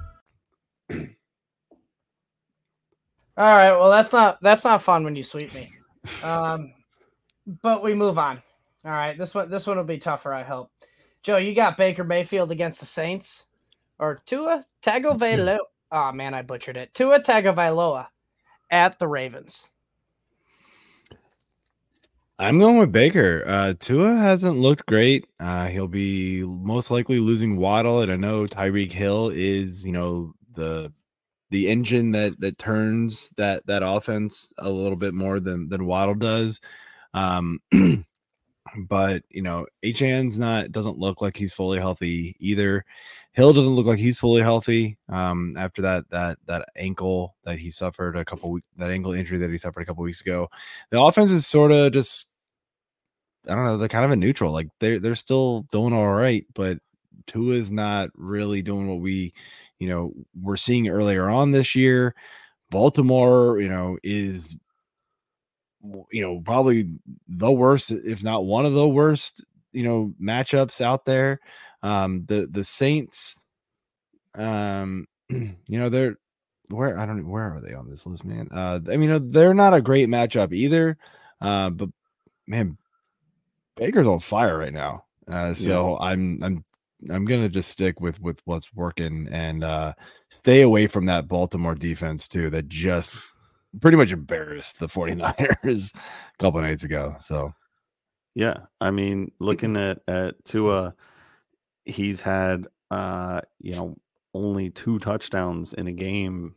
All right, well that's not that's not fun when you sweep me. Um, but we move on. All right, this one this one will be tougher. I hope. Joe, you got Baker Mayfield against the Saints, or Tua Tagovailoa. oh man, I butchered it. Tua Tagovailoa at the Ravens. I'm going with Baker. Uh, Tua hasn't looked great. Uh, he'll be most likely losing Waddle, and I know Tyreek Hill is, you know, the the engine that that turns that that offense a little bit more than than Waddle does. Um, *clears throat* but you know, Achane's not doesn't look like he's fully healthy either. Hill doesn't look like he's fully healthy um, after that that that ankle that he suffered a couple weeks that ankle injury that he suffered a couple weeks ago. The offense is sort of just I don't know, they're kind of a neutral. Like they're they're still doing all right, but Tua is not really doing what we, you know, we're seeing earlier on this year. Baltimore, you know, is you know probably the worst, if not one of the worst, you know, matchups out there. Um, the the Saints, um, *clears throat* you know, they're where I don't where are they on this list, man? Uh, I mean, they're not a great matchup either. Uh, but man, Baker's on fire right now. Uh, so yeah. I'm I'm I'm gonna just stick with with what's working and uh, stay away from that Baltimore defense too that just pretty much embarrassed the *laughs* 49ers a couple nights ago. So yeah, I mean, looking at at Tua, he's had uh, you know, only two touchdowns in a game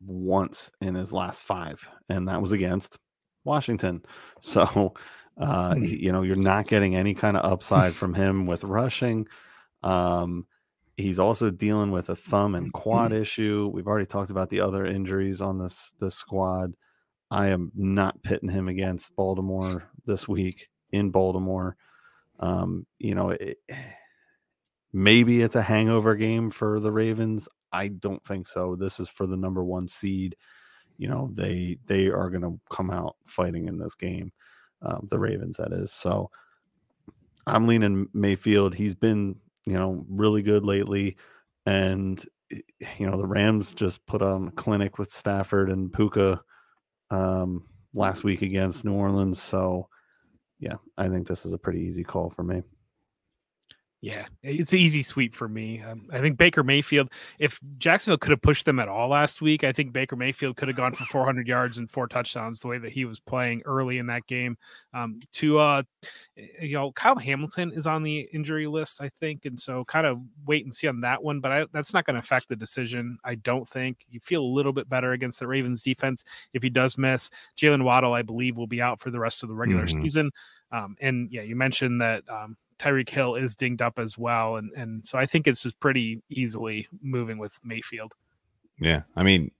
once in his last five, and that was against Washington. So uh, hmm. you know, you're not getting any kind of upside *laughs* from him with rushing. Um, he's also dealing with a thumb and quad issue. We've already talked about the other injuries on this this squad. I am not pitting him against Baltimore this week in Baltimore. Um, you know, it, *sighs* maybe it's a hangover game for the Ravens. I don't think so. This is for the number one seed. You know, they they are going to come out fighting in this game um, the Ravens, that is. So I'm leaning Mayfield. He's been, you know, really good lately. And, eh, you know, the Rams just put on a clinic with Stafford and Puka um, last week against New Orleans. So, yeah, I think this is a pretty easy call for me. Yeah, it's an easy sweep for me. Um, I think Baker Mayfield, if Jacksonville could have pushed them at all last week, I think Baker Mayfield could have gone for 400 yards and four touchdowns the way that he was playing early in that game. Um, to, uh, you know, Kyle Hamilton is on the injury list, I think. And so kind of wait and see on that one, but I, that's not going to affect the decision. I don't think you feel a little bit better against the Ravens defense if he does miss. Jaylen Waddle, I believe, will be out for the rest of the regular mm-hmm. season. Um, and yeah, you mentioned that um, Tyreek Hill is dinged up as well, and and so I think it's just pretty easily moving with Mayfield. Yeah, I mean,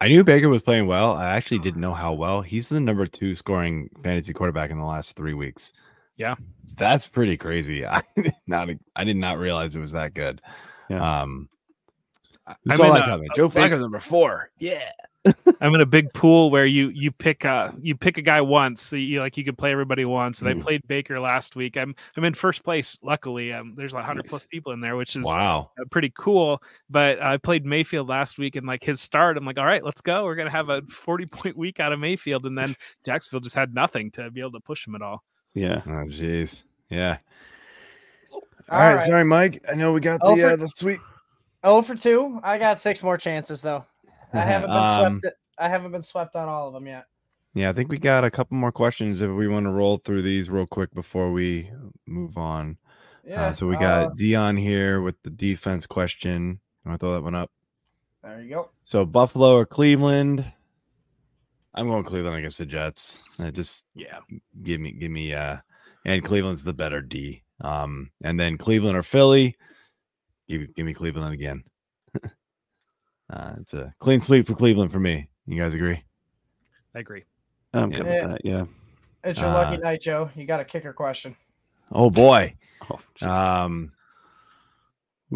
I knew Baker was playing well. I actually didn't know how well. He's the number two scoring fantasy quarterback in the last three weeks. Yeah, that's pretty crazy. *laughs* I did not I did not realize it was that good. Yeah. Um, I saw that coming. Joe Flacco number four. Yeah. I'm in a big pool where you you pick a you pick a guy once, so you like you can play everybody once. And mm. I played Baker last week. I'm I'm in first place. Luckily, um, there's like hundred nice. plus people in there, which is wow uh, pretty cool. But I played Mayfield last week, and like his start, I'm like, all right, let's go. We're gonna have a 40 point week out of Mayfield, and then *laughs* Jacksonville just had nothing to be able to push him at all. Yeah. Oh jeez. Yeah. All, all right, right, sorry, Mike. I know we got the uh, the sweet. Oh for two. I got six more chances though. I haven't been um, swept. I haven't been swept on all of them yet. Yeah, I think we got a couple more questions if we want to roll through these real quick before we move on. Uh, yeah. Uh, so we got uh, Dion here with the defense question. I want to throw that one up? There you go. So Buffalo or Cleveland? I'm going Cleveland against the Jets. I just yeah, give me give me uh, and Cleveland's the better D. Um, and then Cleveland or Philly? Give give me Cleveland again. Uh, it's a clean sweep for Cleveland for me. You guys agree? I agree. I'm good yeah. with that. Yeah. It's your uh, lucky night, Joe. You got a kicker question. Oh boy. *laughs* Oh, um,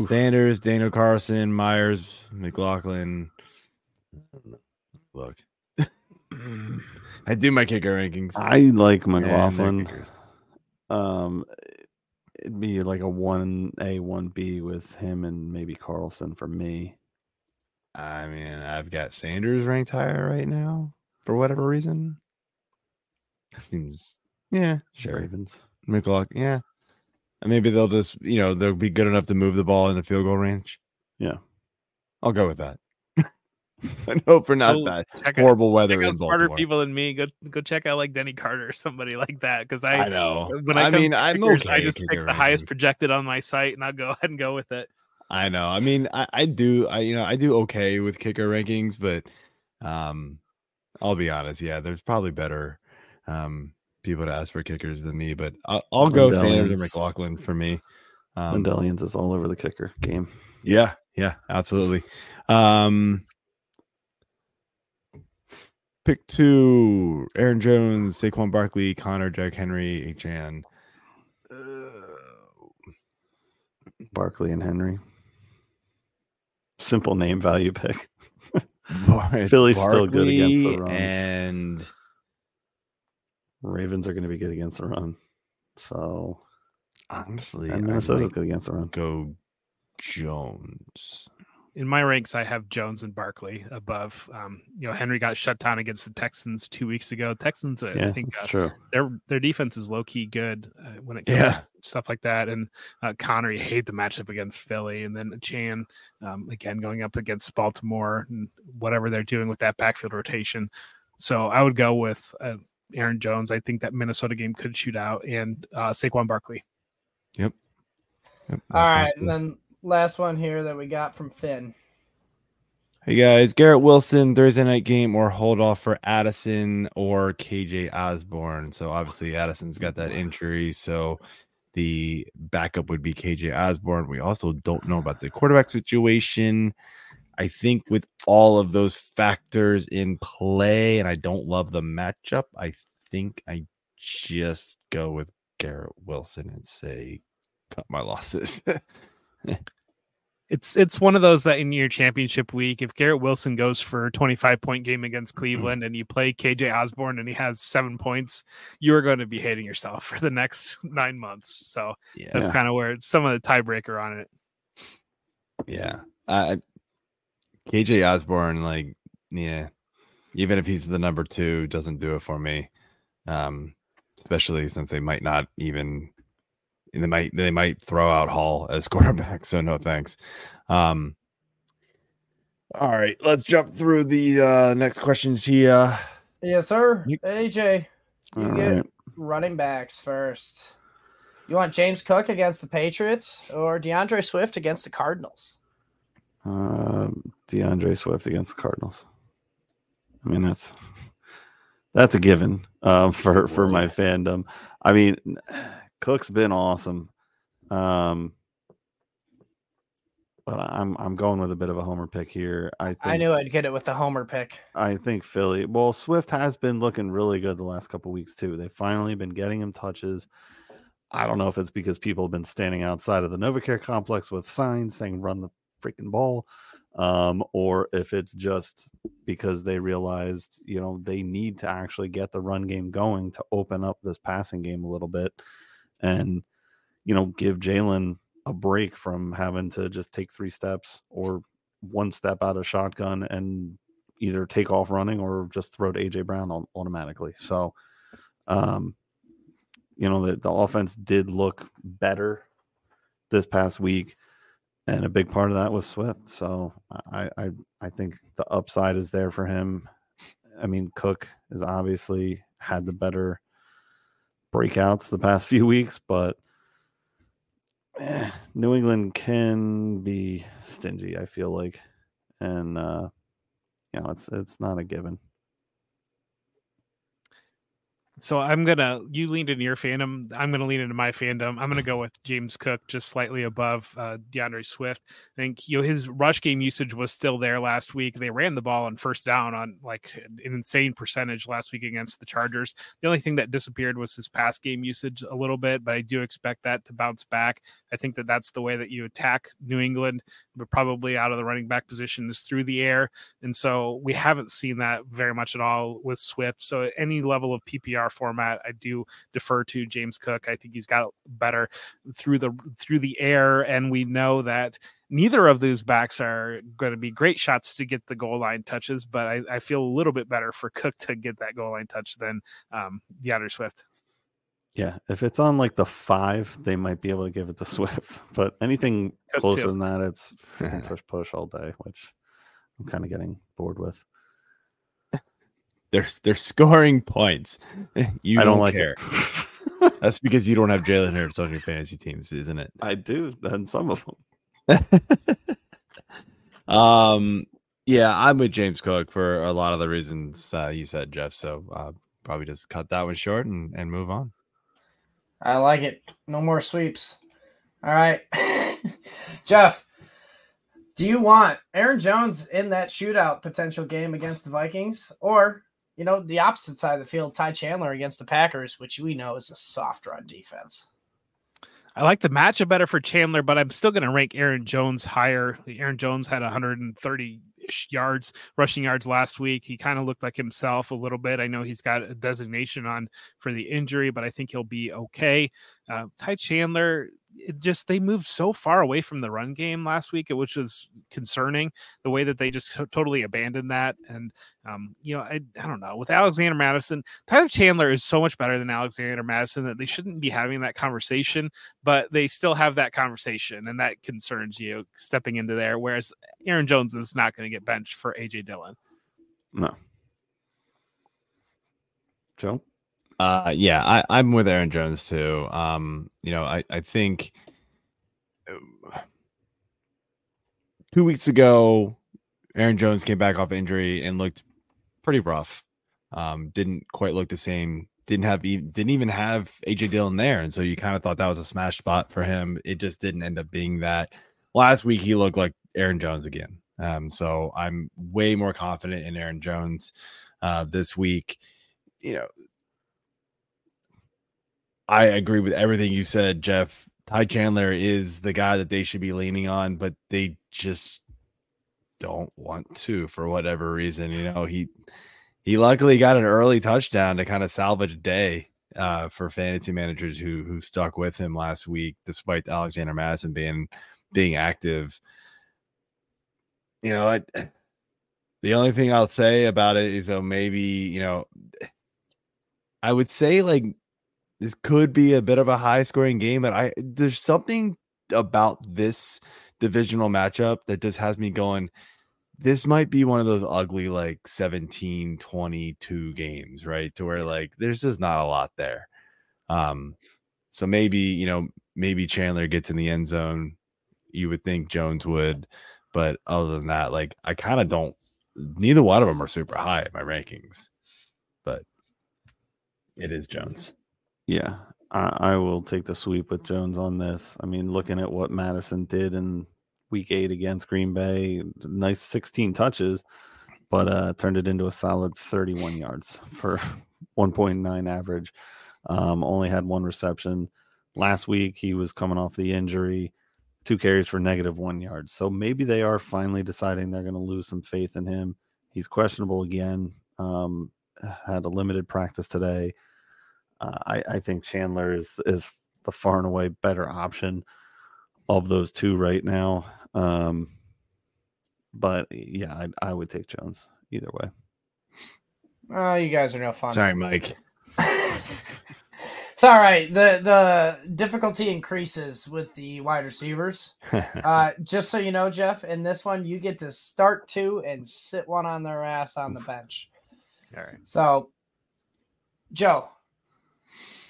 Oof. Sanders, Daniel Carlson, Myers, McLaughlin. Look, *clears throat* I do my kicker rankings. I like McLaughlin. Um, it'd be like a one A, one B with him and maybe Carlson for me. I mean, I've got Sanders ranked higher right now for whatever reason. Seems Yeah, sure. Ravens. McLaughlin. Yeah. And maybe they'll just, you know, they'll be good enough to move the ball in the field goal range. Yeah. I'll go with that. *laughs* I hope for not Go that check out- horrible weather Check in out smarter Baltimore. people than me. Go go check out like Denny Carter or somebody like that. Because I, I know. when I, I mean, I'm kickers, I just pick the highest projected on my site, and I'll go *laughs* ahead and go with it. I know. I mean, I, I do. I you know I do okay with kicker rankings, but um, I'll be honest. Yeah, there's probably better um people to ask for kickers than me. But I'll, I'll go Sanders or McLaughlin for me. Um, Lindelians is all over the kicker game. yeah, yeah, absolutely. Um, pick two: Aaron Jones, Saquon Barkley, Conner, Jack Henry, HN. Barkley and Henry. Simple name value pick. *laughs* Philly's still good against the run. and Ravens are going to be good against the run. So honestly, and Minnesota's good against the run. go Jones. In my ranks, I have Jones and Barkley above. Um, you know, Henry got shut down against the Texans two weeks ago. Texans, uh, Yeah, I think uh, true. their their defense is low key good uh, when it comes Yeah. to stuff like that. And uh, Conner, you hate the matchup against Philly, and then Chan um, again going up against Baltimore and whatever they're doing with that backfield rotation. So I would go with uh, Aaron Jones. I think that Minnesota game could shoot out, and uh, Saquon Barkley. Yep. Yep, All that's my right, pick. and then last one here that we got from Finn. Hey guys, Garrett Wilson Thursday night game or hold off for Addison or KJ Osborn. So obviously Addison's got that injury, so the backup would be KJ Osborn. We also don't know about the quarterback situation. I think with all of those factors in play, and I don't love the matchup, I think I just go with Garrett Wilson and say cut my losses. *laughs* *laughs* It's it's one of those that in your championship week, if Garrett Wilson goes for a 25 point game against Cleveland and you play KJ Osborn and he has seven points, you are going to be hating yourself *laughs* for the next nine months. So yeah. that's kind of where some of the tiebreaker on it. Yeah. Uh, KJ Osborn, like, yeah, even if he's the number two, doesn't do it for me. Um, especially since they might not even they might they might throw out Hall as *laughs* quarterback. So no thanks. Um all right, let's jump through the uh next questions here. Yes, sir. You- AJ, you All get right. running backs first. You want James Cook against the Patriots or DeAndre Swift against the Cardinals? Um, DeAndre Swift against the Cardinals. I mean, that's that's a given um, for for my fandom. I mean, Cook's been awesome, um, but I'm I'm going with a bit of a homer pick here. I think, I knew I'd get it with the homer pick. I think Philly. Well, Swift has been looking really good the last couple weeks too. They've finally been getting him touches. I don't know if it's because people have been standing outside of the Novacare complex with signs saying "Run the freaking ball," um, or if it's just because they realized you know they need to actually get the run game going to open up this passing game a little bit, and you know give Jalen a break from having to just take three steps or one step out of shotgun and either take off running or just throw to AJ Brown au- automatically. So, um, you know, the, the offense did look better this past week, and a big part of that was Swift. So I I I think the upside is there for him. I mean, Cook has obviously had the better breakouts the past *laughs* few weeks, but eh, New England can be stingy. I feel like, and uh, you know, it's it's not a given. So I'm gonna you leaned into your fandom. I'm gonna lean into my fandom. I'm gonna go with James Cook just slightly above uh, DeAndre Swift. I think you know his rush game usage was still there last week. They ran the ball on first down on like an insane percentage last week against the Chargers. The only thing that disappeared was his pass game usage a little bit, but I do expect that to bounce back. I think that that's the way that you attack New England, but probably out of the running back position is through the air. And so we haven't seen that very much at all with Swift. So any level of PPR format, I do defer to James Cook. I think he's got better through the through the air, and we know that neither of those backs are going to be great shots to get the goal line touches. But I, I feel a little bit better for Cook to get that goal line touch than um, DeAndre Swift. Yeah, if it's on like the five, they might be able to give it to *laughs* Swift. But anything Could closer too. than that, it's *laughs* push push all day, which I'm kind of getting bored with. They're they're scoring points. *laughs* You I don't, don't like care. it. *laughs* That's because you don't have Jalen Hurts on your fantasy teams, isn't it? I do, and some of them. *laughs* um, yeah, I'm with James Cook for a lot of the reasons uh, you said, Jeff. So uh, probably just cut that one short and, and move on. I like it. No more sweeps. All right. Jeff, do you want Aaron Jones in that shootout potential game against the Vikings or, you know, the opposite side of the field, Ty Chandler against the Packers, which we know is a soft run defense? I like the matchup better for Chandler, but I'm still going to rank Aaron Jones higher. Aaron Jones had 130 ish yards, rushing yards last week. He kind of looked like himself a little bit. I know he's got a designation on for the injury, but I think he'll be okay. Uh, Ty Chandler, it just they moved so far away from the run game last week, which was concerning. The way that they just totally abandoned that, and um, you know, I, I don't know. With Alexander Mattison, Tyler Chandler is so much better than Alexander Mattison that they shouldn't be having that conversation, but they still have that conversation, and that concerns you stepping into there. Whereas Aaron Jones is not going to get benched for AJ Dillon. No. Joe? Uh, yeah, I, I'm with Aaron Jones too. Um, you know, I, I think uh, two weeks ago, Aaron Jones came back off injury and looked pretty rough. Um, didn't quite look the same. Didn't have didn't even have AJ Dillon there, and so you kind of thought that was a smash spot for him. It just didn't end up being that. Last week he looked like Aaron Jones again. Um, so I'm way more confident in Aaron Jones uh, this week. You know, I agree with everything you said, Jeff. Ty Chandler is the guy that they should be leaning on, but they just don't want to for whatever reason. You know, he he luckily got an early touchdown to kind of salvage a day uh, for fantasy managers who who stuck with him last week, despite Alexander Mattison being being active. You know, I, the only thing I'll say about it is, oh, maybe you know, I would say like this could be a bit of a high scoring game, but I there's something about this divisional matchup that just has me going. This might be one of those ugly like 17 22 games, right? To where like there's just not a lot there. Um, so maybe you know, maybe Chandler gets in the end zone. You would think Jones would, but other than that, like I kind of don't neither one of them are super high in my rankings, but it is Jones. Yeah, I, I will take the sweep with Jones on this. I mean, looking at what Mattison did in week eight against Green Bay, nice 16 touches, but uh, turned it into a solid 31 yards for *laughs* 1.9 average. Um, only had one reception. Last week, he was coming off the injury, two carries for negative one yard. So maybe they are finally deciding they're going to lose some faith in him. He's questionable again. Um, had a limited practice today. Uh, I, I think Chandler is is the far and away better option of those two right now. Um, but yeah, I, I would take Jones either way. Oh, you guys are no fun. Sorry, Mike. it's all right. The the difficulty increases with the wide receivers. *laughs* Uh, just so you know, Jeff, in this one, you get to start two and sit one on their ass on the bench. All right. So, Joe,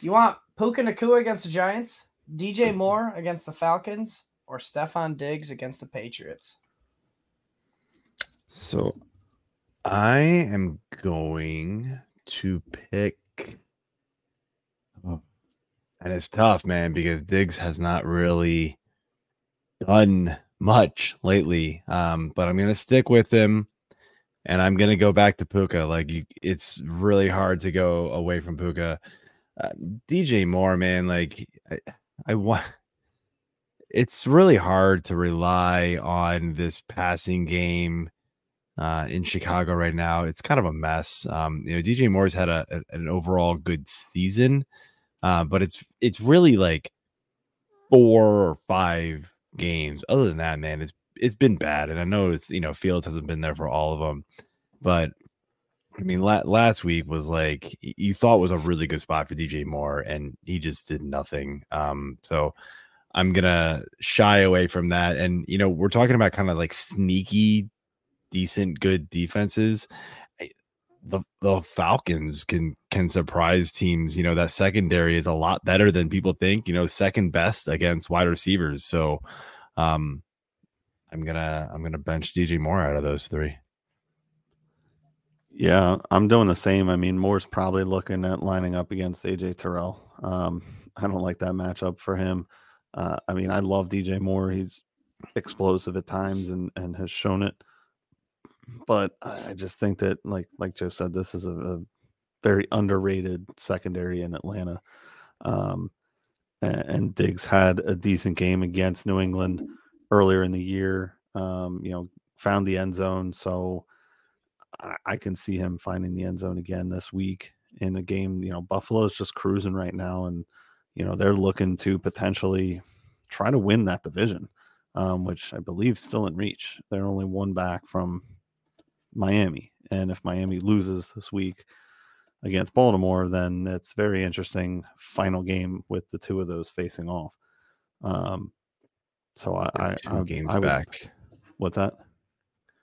you want Puka Nacua against the Giants, DJ Moore against the Falcons, or Stefon Diggs against the Patriots? So I am going to pick. Oh, and it's tough, man, because Diggs has not really done much lately. Um, but I'm going to stick with him and I'm going to go back to Puka. Like, you, it's really hard to go away from Puka. Uh, DJ Moore, man, like, I, I want. *laughs* It's really hard to rely on this passing game uh, in Chicago right now. It's kind of a mess. Um, you know, DJ Moore's had a, a- an overall good season, uh, but it's it's really like four or five games. Other than that, man, it's it's been bad. And I know it's you know Fields hasn't been there for all of them, but I mean, la- last week was like you thought was a really good spot for DJ Moore, and he just did nothing. Um, so I'm gonna shy away from that. And you know, we're talking about kind of like sneaky, decent, good defenses. The the Falcons can can surprise teams. You know, that secondary is a lot better than people think. You know, second best against wide receivers. So, um, I'm gonna I'm gonna bench DJ Moore out of those three. Yeah, I'm doing the same. I mean, Moore's probably looking at lining up against AJ Terrell. Um, I don't like that matchup for him. Uh, I mean, I love DJ Moore. He's explosive at times and and has shown it. But I just think that, like like Joe said, this is a, a very underrated secondary in Atlanta. Um, a- and Diggs had a decent game against New England earlier in the year. Um, you know, found the end zone, so I, I can see him finding the end zone again this week in a game. You know, Buffalo's just cruising right now, and you know they're looking to potentially try to win that division, um, which I believe is still in reach. They're only one back from Miami, and if Miami loses this week against Baltimore, then it's very interesting final game with the two of those facing off. Um, so I, I, two I games I would- back. What's that?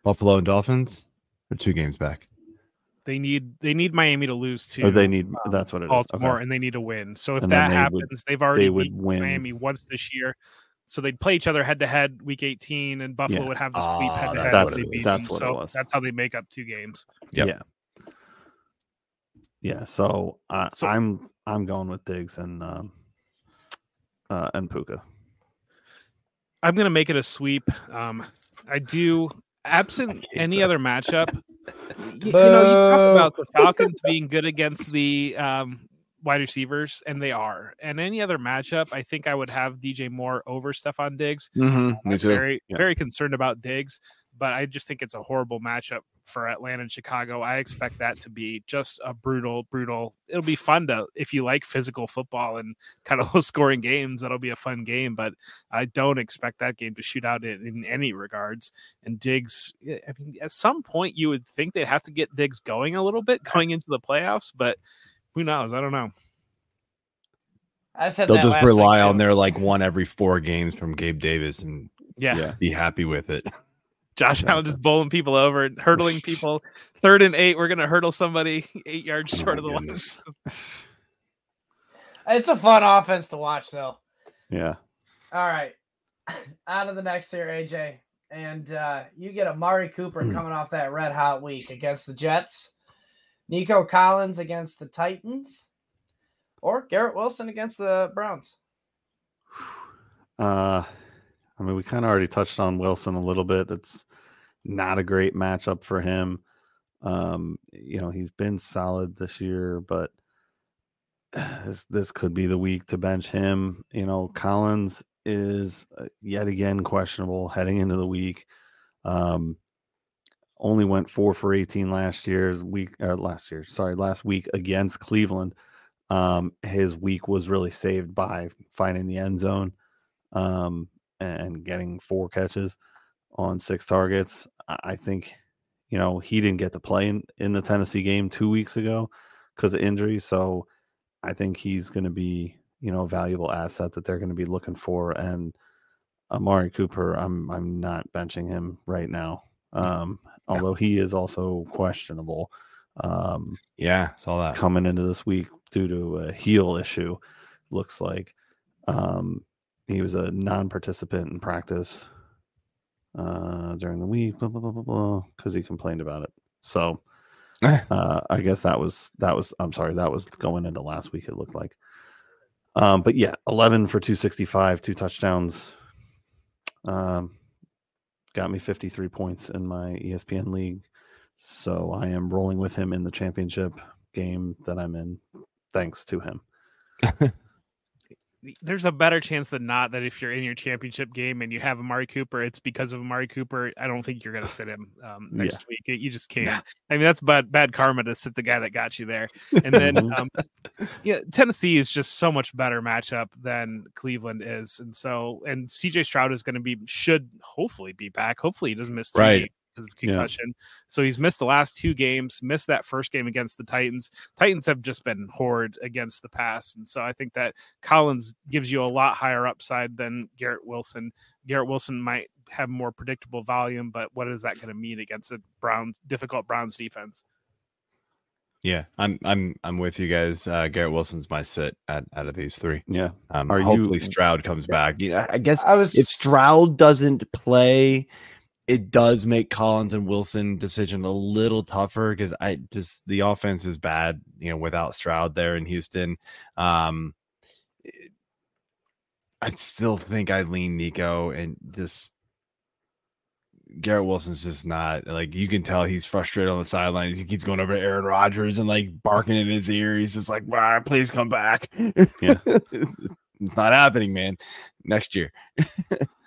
Buffalo and Dolphins are two games back. They need they need Miami to lose to Or they need that's what it is. Baltimore, Okay. and they need to win. So if And that they would- happens, they've already would beat win. Miami once this year. So they'd play each other head to head week 18, and Buffalo Yeah. would have the sweep head to that's head. what once it they is. beat That's them. what it So was. that's how they make up two games. Yep. Yeah. Yeah. So, I So- I'm I'm going with Diggs and um, uh, and Puka. I'm gonna make it a sweep. Um, I do absent any other matchup. y- *laughs* You know, you talk about the *laughs* Falcons being good against the um, wide receivers, and they are. And any other matchup, I think I would have DJ Moore over Stefon Diggs. Mm-hmm. I'm very Yeah. very concerned about Diggs, but I just think it's a horrible matchup for Atlanta and Chicago. I expect that to be just a brutal, brutal. It'll be fun to if you like physical football and kind of *laughs* low scoring games. That'll be a fun game, but I don't expect that game to shoot out in, in any regards. And Diggs, I mean, at some point you would think they'd have to get Diggs going a little bit going into the playoffs, but who knows? I don't know. I said They'll that just rely on their like one every four games from Gabe Davis and Yeah. Yeah. be happy with it. *laughs* Josh Allen just bowling people over, and hurdling *laughs* people. Third and eight, we're gonna hurdle somebody *laughs* eight yards Oh short my of the line. *laughs* It's a fun offense to watch, though. Yeah. All right. out of the next here, AJ. And uh, you get Amari Cooper coming off that red hot week against the Jets, Nico Collins against the Titans, or Garrett Wilson against the Browns. *sighs* Uh, I mean, we kind of already touched on Wilson a little bit. It's not a great matchup for him. Um, you know, he's been solid this year, but *sighs* this this could be the week to bench him. You know, Collins is uh, yet again questionable heading into the week. Um, only went four for 18 last year's week or last year, sorry, last week against Cleveland. Um, his week was really saved by finding the end zone um, and getting four catches on six targets. I think, you know, he didn't get to play in, in the Tennessee game two weeks ago because of injury. So I think he's going to be, you know, a valuable asset that they're going to be looking for. And Amari Cooper, I'm I'm not benching him right now. Um, although he is also questionable. Um, Yeah, saw that. coming into this week due to a heel issue. Looks like um, he was a non-participant in practice uh, during the week, blah blah blah blah blah, because he complained about it. So uh, I guess that was that was. I'm sorry, that was going into last week. It looked like. Um, but yeah, 11 for 265, two touchdowns. Um, got me 53 points in my ESPN league. So I am rolling with him in the championship game that I'm in, thanks to him. *laughs* There's a better chance than not that if you're in your championship game and you have Amari Cooper, it's because of Amari Cooper. I don't think you're going *sighs* to sit him um, next week. You- just can't. I mean, that's bad bad karma to sit the guy that got you there. And then, *laughs* um, yeah, Tennessee is just so much better matchup than Cleveland is, and so and CJ Stroud is going to be should hopefully be back. Hopefully he doesn't miss Right. Games because of Yeah. concussion. So he's missed the last two games, missed that first game against the Titans. Titans have just been horrid against the pass. And so I think that Collins gives you a lot higher upside than Garrett Wilson. Garrett Wilson might have more predictable volume, but what is that going to mean against a Brown difficult Browns defense? Yeah, I'm I'm I'm with you guys. Uh, Garrett Wilson's my sit out, out of these three. Yeah. Um, Are you- hopefully Stroud comes back. Yeah, I guess I was if Stroud doesn't play, it does make Collins and Wilson decision a little tougher because I just the offense is bad, you know, without Stroud there in Houston. Um, it- I still think I lean Nico and just Garrett Wilson's just not like you can tell he's frustrated on the sidelines. He keeps going over to Aaron Rodgers and like barking in his ear. He's just like, "Ah, please come back. Yeah. *laughs* it's not happening, man. Next year. *laughs*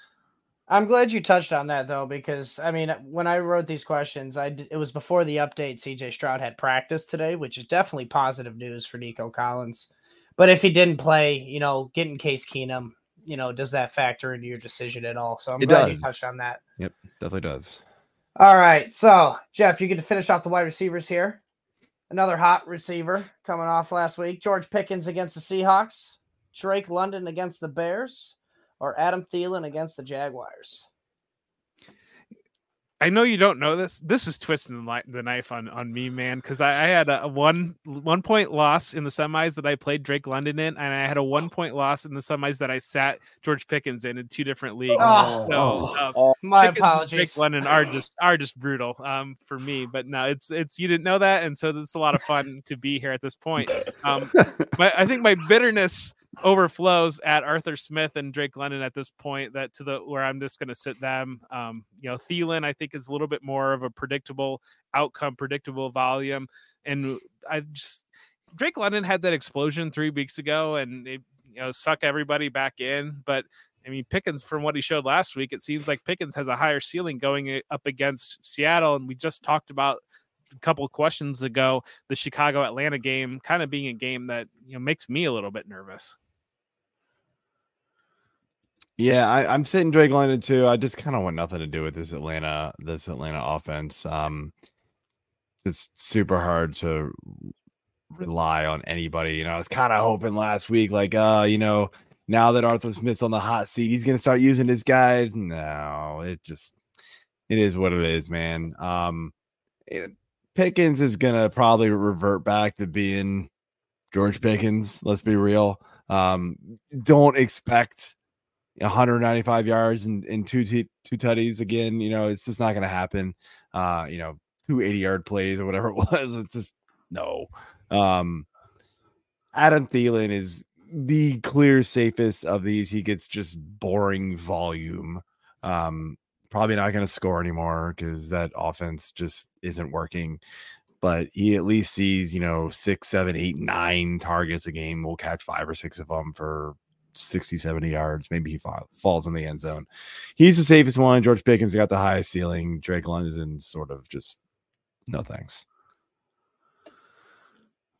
I'm glad you touched on that though, because I mean, when I wrote these questions, I d- it was before the update. CJ Stroud had practice today, which is definitely positive news for Nico Collins. But if he didn't play, you know, getting Case Keenum, you know, does that factor into your decision at all? So I'm It glad you touched on that. Yep, definitely does. All right, so Jeff, you get to finish off the wide receivers here. Another hot receiver coming off last week: George Pickens against the Seahawks, Drake London against the Bears, or Adam Thielen against the Jaguars. I know you don't know this. This is twisting the, li- the knife on on me, man. Because I, I had a, a one one point loss in the semis that I played Drake London in, and I had a one point loss in the semis that I sat George Pickens in in two different leagues. Oh. so uh, My Pickens and apologies. Drake London are just are just brutal um, for me. But no, it's it's you didn't know that, and so it's a lot of fun to be here at this point. Um, *laughs* my, I think my bitterness overflows at Arthur Smith and Drake London at this point. That to the where I'm just going to sit them. Um, you know, Thielen I think is a little bit more of a predictable outcome, predictable volume, and I just Drake London had that explosion three weeks ago, and it you know suck everybody back in, but. I mean, Pickens, from what he showed last week, it seems like Pickens has a higher ceiling going up against Seattle. And we just talked about couple of questions ago the Chicago Atlanta game kind of being a game that you know makes me a little bit nervous. Yeah, I, I'm sitting Drake London too. I just kind of want nothing to do with this Atlanta, this Atlanta offense. Um, it's super hard to rely on anybody. You know, I was kind of hoping last week, like, uh, you know, now that Arthur Smith's on the hot seat, he's gonna start using his guys. No, it just it is what it is, man. Um, it- Pickens is gonna probably revert back to being George Pickens. Let's be real. Um, don't expect 195 yards and, and two t- two tutties again. You know, it's just not going to happen. Uh, you know, two 80 yard plays or whatever *laughs* it was. It's just no. Um, Adam Thielen is the clear safest of these. He gets just boring volume. Um, probably not going to score anymore because that offense just isn't working. But he at least sees, you know, six, seven, eight, nine targets a game. We'll catch five or six of them for 60, 70 yards. Maybe he fa- falls in the end zone. He's the safest one. George Pickens got the highest ceiling. Drake London sort of just no thanks.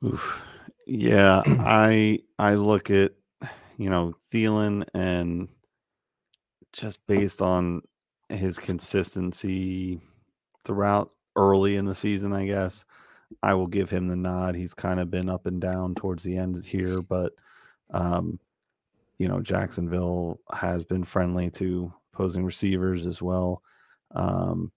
Oof. Yeah, I I look at you know Thielen and just based on his consistency throughout early in the season, I guess I will give him the nod. He's kind of been up and down towards the end here, but um, you know Jacksonville has been friendly to opposing receivers as well. Um,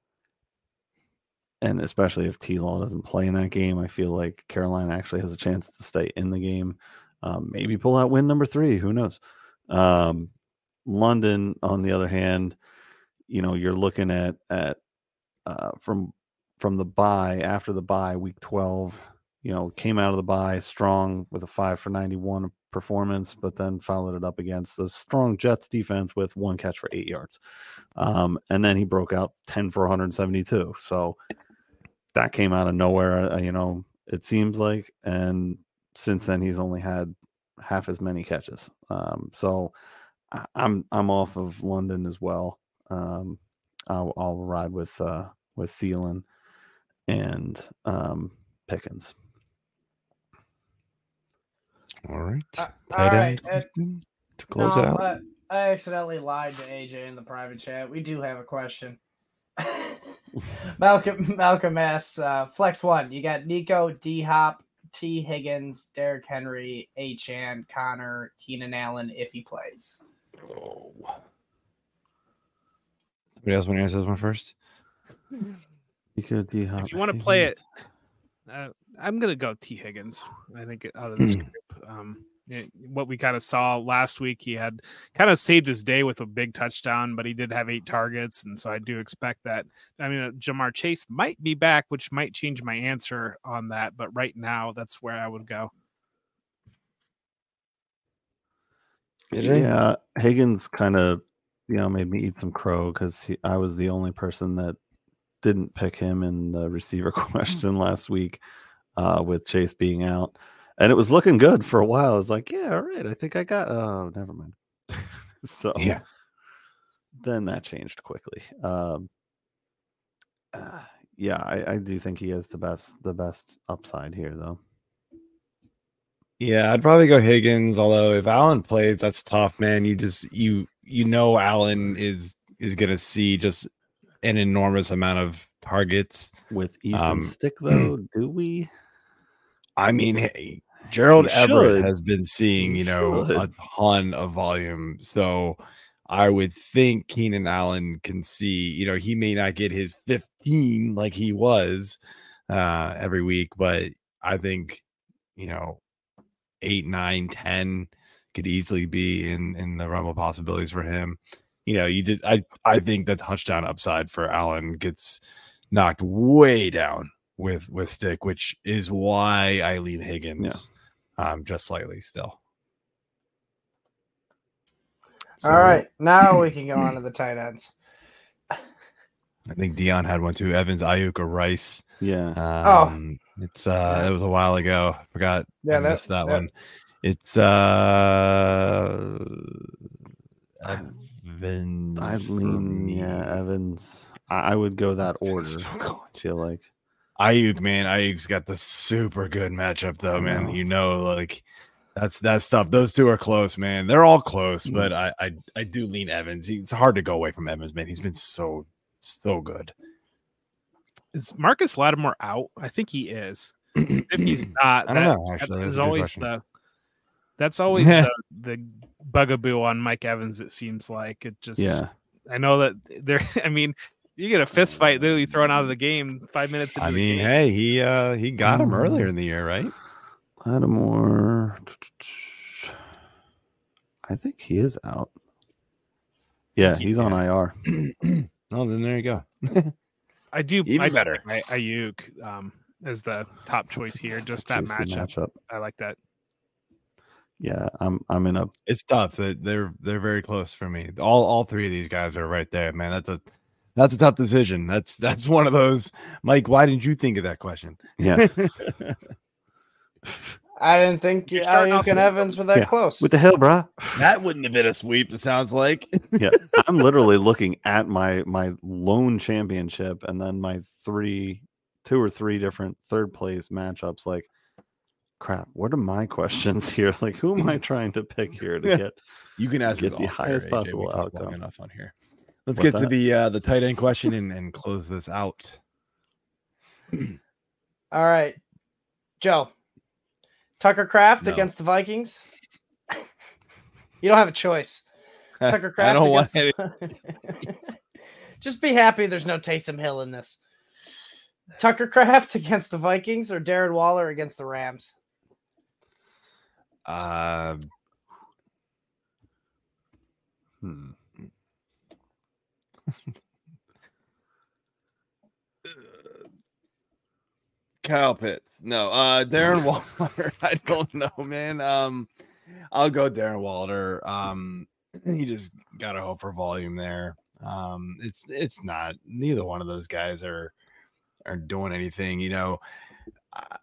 and especially if T Law doesn't play in that game, I feel like Carolina actually has a chance to stay in the game. Um, maybe pull out win number three. Who knows? Um, London, on the other hand, you know, you're looking at at uh, from from the buy after the buy week twelve. You know, came out of the buy strong with a five for ninety one performance, but then followed it up against a strong Jets defense with one catch for eight yards. Um, and then he broke out 10 for 172. So that came out of nowhere, uh, you know, it seems like. And since then, he's only had half as many catches. Um, so I'm I'm off of London as well. Um, I'll, I'll ride with uh, with Thielen and um, Pickens. All right. Uh, Tight all end uh, to close no, it out. but I accidentally lied to AJ in the private chat. We do have a question. *laughs* Malcolm Malcolm asks, uh, flex one. You got Nico, D Hop, T Higgins, Derrick Henry, A Chan, Conner, Keenan Allen if he plays. Oh. Somebody else want to answer this one first? Nico D Hop. If you want to play it, uh, I'm gonna go T Higgins. I think out of this group, um, it- what we kind of saw last week, he had kind of saved his day with a big touchdown, but he did have eight targets, and so I do expect that. I mean, uh, Ja'Marr Chase might be back, which might change my answer on that. But right now, that's where I would go. Yeah, Higgins kind of, you know, made me eat some crow because I was the only person that didn't pick him in the receiver *laughs* question last week uh, with Chase being out, and it was looking good for a while. I was like, yeah, all right, I think I got. Oh, never mind. *laughs* so Yeah. then that changed quickly. Um, uh, yeah, I, I do think he has the best the best upside here, though. Yeah, I'd probably go Higgins. Although if Allen plays, that's tough, man. You just you you know Allen is is gonna see just an enormous amount of targets. With Easton Um, Stick, *clears throat* though, do we? I mean, hey, Gerald Everett has been seeing, you know, a ton of volume. So I would think Keenan Allen can see, you know, he may not get his 15 like he was uh every week, but I think, you know, eight, nine, ten could easily be in in the realm of possibilities for him. You know, you just I I think the touchdown upside for Allen gets knocked way down with with stick, which is why I lean Higgins um just slightly still. So, All right, now we can go on to *clears throat* the tight ends. I think Dion had one too. Evans, Aiyuk, or Rice. Yeah. Um, it's uh, it was a while ago. I forgot. Yeah, I that- missed that, that- one. It's uh, Evans. I lean, yeah, Evans. I, I would go that order. So close. I feel like Aiyuk, man, Aiyuk's got the super good matchup though, man. know. You know, like that's that stuff. Those two are close, man. They're all close, Mm. but I, I I do lean Evans. It's hard to go away from Evans, man. He's been so so good. Is Marcus Lattimore out? I think he is. If he's *clears throat* not, I don't that- know, actually. That's is a good always the that's always *laughs* the, the bugaboo on Mike Evans. It seems like it just. yeah. I know that there. *laughs* I mean, you get a fist fight, literally thrown out of the game five minutes. Into I the mean, game. hey, he uh he got him earlier in the year, right? Lattimore. I think he is out. Yeah, he's on IR. *clears throat* Oh, then there you go. *laughs* I do. Even I, better. I, Aiyuk um, as the top choice here. Just that Juicy matchup. I like that. Yeah, I'm I'm in a It's tough. They're they're very close for me. All all three of these guys are right there, man. That's a that's a tough decision. That's that's one of those. Mike, why didn't you think of that question? yeah. *laughs* *laughs* I didn't think You're starting Aiyuk off with- Evans were that Yeah, close. With the hell, bruh? *laughs* that wouldn't have been a sweep. It sounds like. *laughs* yeah, I'm literally looking at my my lone championship and then my three, two or three different third place matchups. Like, crap, what are my *laughs* questions here? Like, who am I trying to pick here to get? You can ask Get the highest AJ. possible We outcome. enough on here. Let's What's get to that? the uh the tight end question and, and close this out. All right, Joe. Tucker Kraft No. against the Vikings. *laughs* You don't have a choice. *laughs* Tucker Kraft. I don't want the- *laughs* Just be happy there's no Taysom Hill in this. Tucker Kraft against the Vikings or Darren Waller against the Rams. Uh, Hmm. Kyle Pitts. No, uh *laughs* Darren Waller. *laughs* I don't know, man. Um I'll go Darren Waller. Um you just gotta hope for volume there. Um it's it's not neither one of those guys are are doing anything, you know. I,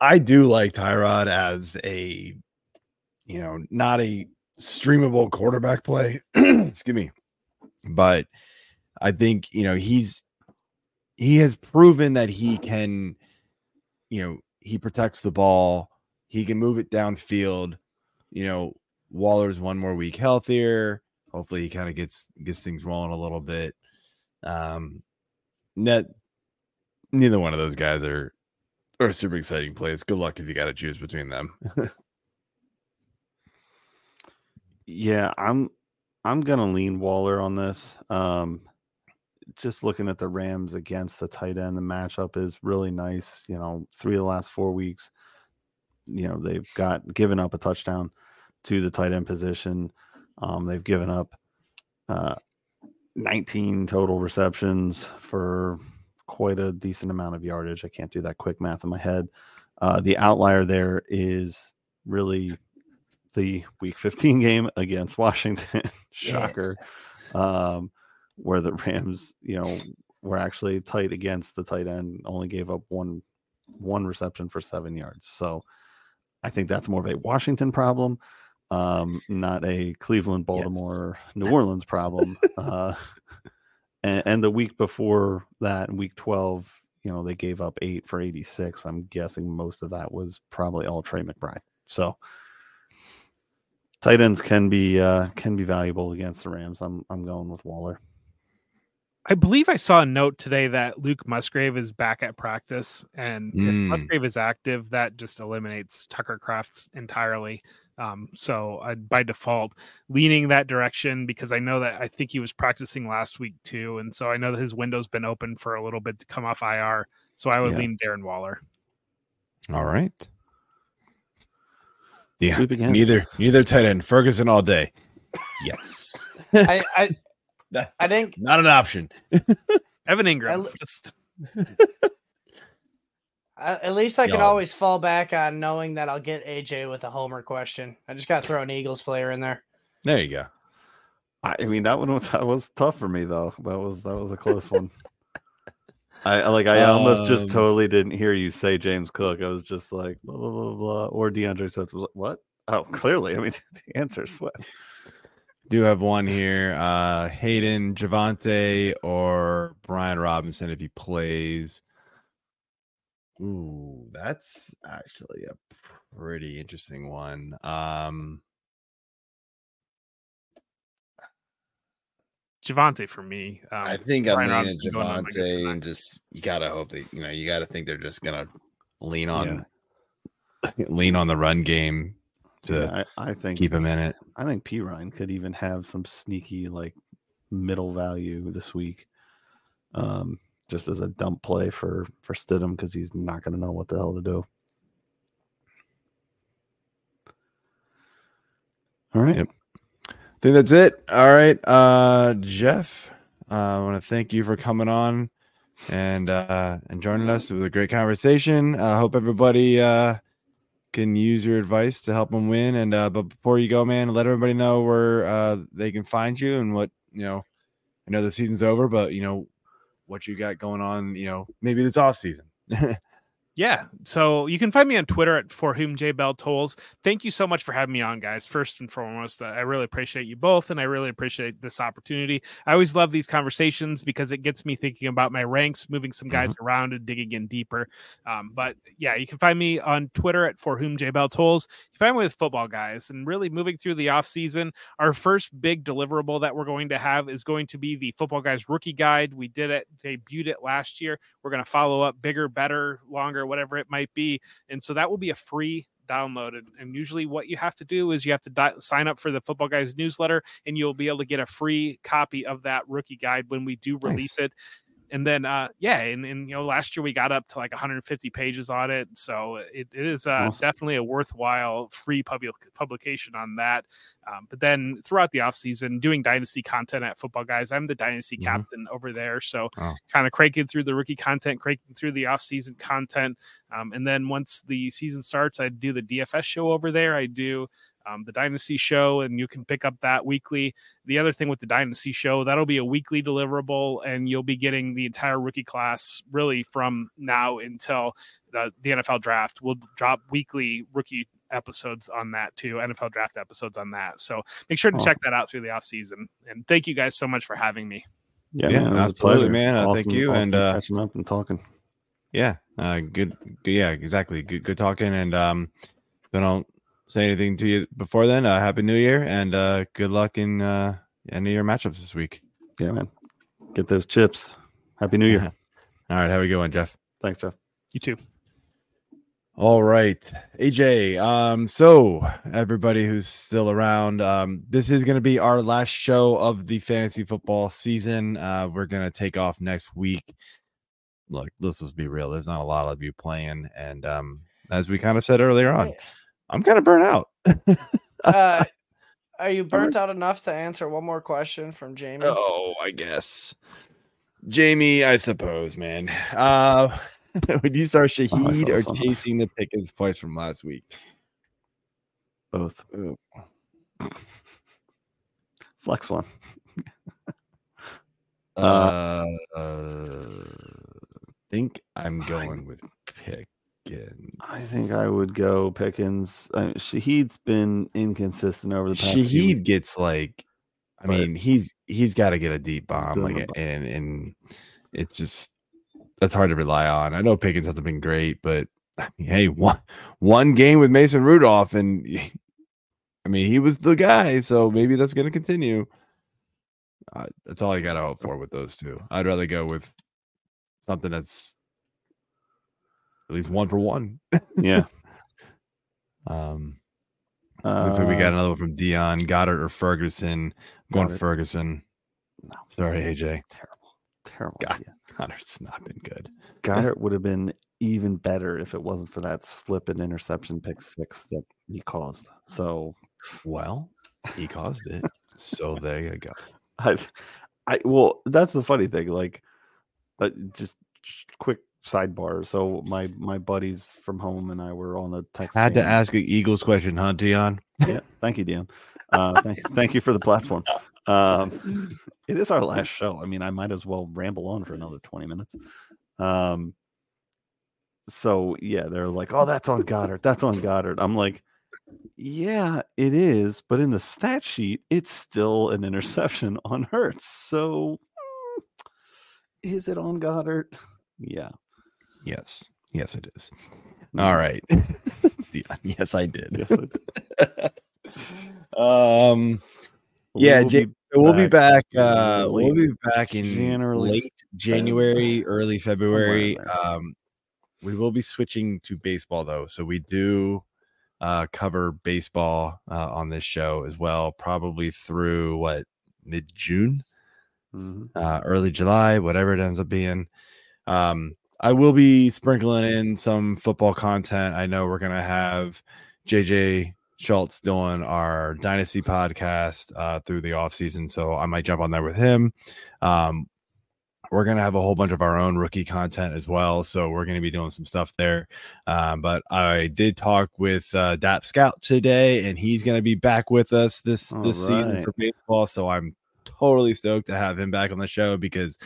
I do like Tyrod as a you know, not a streamable quarterback play. *clears throat* Excuse me. But I think, you know, he's he has proven that he can, you know, he protects the ball, he can move it downfield. You know, Waller's one more week healthier. Hopefully, he kind of gets gets things rolling a little bit. Um, net neither one of those guys are are super exciting plays. Good luck if you got to choose between them. *laughs* Yeah, I'm I'm gonna lean Waller on this. Um, just looking at the Rams against the tight end, the matchup is really nice. You know, three of the last four weeks, you know, they've got given up a touchdown to the tight end position. Um, they've given up uh, 19 total receptions for quite a decent amount of yardage. I can't do that quick math in my head. Uh, the outlier there is really the week 15 *laughs* game against Washington. Shocker. Um, where the Rams, you know, were actually tight against the tight end, only gave up one one reception for seven yards. So I think that's more of a Washington problem, um, not a Cleveland, Baltimore, yes. New Orleans problem. *laughs* uh, and, and the week before that, week 12, you know, they gave up eight for 86. I'm guessing most of that was probably all Trey McBride. So tight ends can be uh, can be valuable against the Rams. I'm I'm going with Waller. I believe I saw a note today that Luke Musgrave is back at practice, and mm. if Musgrave is active, that just eliminates Tucker Kraft entirely. Um, so I, by default, leaning that direction because I know that I think he was practicing last week too, and so I know that his window's been open for a little bit to come off IR. So I would yeah. lean Darren Waller. All right. Yeah, neither neither tight end Ferguson all day. *laughs* Yes, I, I I think not an option. *laughs* Evan Engram. *laughs* I, just... at least I can always fall back on knowing that I'll get AJ with a homer question. I just got to throw an Eagles player in there. There you go. I mean that one was, that was tough for me though. That was that was a close one. *laughs* I like I almost um, just totally didn't hear you say James Cook. I was just like blah blah blah blah or D'Andre Swift was like, what? Oh, clearly. I mean the answer is Swift. Do have one here. Uh Hayden, Javonte or Brian Robinson if he plays. Ooh, that's actually a pretty interesting one. Um Javonte for me. Um, I think I'm leaning Javonte, and just you gotta hope that you know you gotta think they're just gonna lean on yeah. *clears throat* lean on the run game to yeah, I, I, think keep him in it. I think Perine could even have some sneaky like middle value this week, um, just as a dump play for for Stidham because he's not going to know what the hell to do. All right. Yep I think that's it. All right, uh, Jeff. Uh, I want to thank you for coming on and uh, and joining us. It was a great conversation. I hope everybody uh, can use your advice to help them win. And uh, but before you go, man, let everybody know where uh, they can find you and what you know. I know the season's over, but you know what you got going on. You know, maybe this off season. *laughs* Yeah. So you can find me on Twitter at for whom J Bell tolls. Thank you so much for having me on, guys. First and foremost, I really appreciate you both, and I really appreciate this opportunity. I always love these conversations because it gets me thinking about my ranks, moving some guys mm-hmm. around and digging in deeper. Um, but yeah, you can find me on Twitter at for whom J Bell tolls. You find me with football guys, and really moving through the off season. Our first big deliverable that we're going to have is going to be the football guys rookie guide. We did it, debuted it last year. We're going to follow up bigger, better, longer whatever it might be. And so that will be a free download. And, and usually, what you have to do is you have to di- sign up for the Football Guys newsletter, and you'll be able to get a free copy of that rookie guide when we do release nice. it and then uh yeah and, and you know last year we got up to like 150 pages on it so it, it is uh, awesome. definitely a worthwhile free public publication on that um, but then throughout the off season doing dynasty content at football guys i'm the dynasty mm-hmm. captain over there so oh. kind of cranking through the rookie content cranking through the off season content um, and then once the season starts i do the dfs show over there i do um, the Dynasty Show, and you can pick up that weekly. The other thing with the Dynasty Show, that'll be a weekly deliverable, and you'll be getting the entire rookie class really from now until the, the NFL draft. We'll drop weekly rookie episodes on that too, NFL draft episodes on that. So make sure to awesome. check that out through the off season. And thank you guys so much for having me. Yeah, yeah man, absolutely, man. Awesome, thank you, awesome and uh, catching up and talking. Yeah, uh, good, good. Yeah, exactly. Good, good talking. And um, then I'll say anything to you before then, uh, happy New Year and uh, good luck in uh, any of your matchups this week. Yeah, man. Get those chips. Happy New Year. *laughs* All right, have a good one, Jeff. Thanks, Jeff. You too. All right, AJ. Um, so everybody who's still around, um, this is going to be our last show of the fantasy football season. Uh, we're going to take off next week. Look, let's just be real. There's not a lot of you playing, and um, as we kind of said earlier on, I'm kind of burnt out. *laughs* Uh, are you burnt out enough to answer one more question from Jamie? Oh, I guess. Jamie, I suppose, man. Uh *laughs* would you start *laughs* Shaheed or some. chasing the Pickens points from last week? Both. Ugh. Flex one. Uh, uh think I'm going with Pickens. I think I would go Pickens. Uh, Shaheed's been inconsistent over the past. few Shaheed gets like I mean, he's he's got to get a deep bomb, like, and and it's just that's hard to rely on. I know Pickens hasn't been great, but I mean, hey, one one game with Mason Rudolph, and *laughs* I mean, he was the guy, so maybe that's going to continue. Uh, that's all I got to hope for with those two. I'd rather go with something that's at least one for one. Yeah. *laughs* Um, uh, looks like we got Uh, another one from Dion Goedert or Ferguson. Going Goedert. Ferguson. No. Sorry, AJ. terrible. Terrible. God. idea. Goedert's not been good. Goedert would have been even better if it wasn't for that slip and interception pick six that he caused. So Well, he caused it. so *laughs* there you go. I, I well, that's the funny thing. Like, uh, just, just quick sidebar. So my my buddies from home and I were on a text. I Had to ask an Eagles question, huh, Dion? Yeah, thank you, Dion. Uh, thank, thank you for the platform. Um, *laughs* it is our last show. I mean, I might as well ramble on for another twenty minutes. Um, so yeah, they're like, "Oh, that's on Goedert. That's on Goedert." I'm like, "Yeah, it is," but in the stat sheet, it's still an interception on Hurts. So, mm, is it on Goedert? Yeah. Yes. Yes, it is. All right. *laughs* *laughs* Yes, I did. Yes, I um We yeah, will Jay, be we'll be back uh we'll be back in January, late January, early February. Um we will be switching to baseball though. So we do uh cover baseball uh, on this show as well, probably through what mid June. Mhm. uh, early July, whatever it ends up being. Um, I will be sprinkling in some football content. I know we're gonna have JJ Schultz doing our Dynasty podcast uh, through the off season, so I might jump on there with him. Um, we're gonna have a whole bunch of our own rookie content as well, so we're gonna be doing some stuff there. Um, but I did talk with uh, Dap Scout today, and he's gonna be back with us this All this season for baseball. So I'm totally stoked to have him back on the show because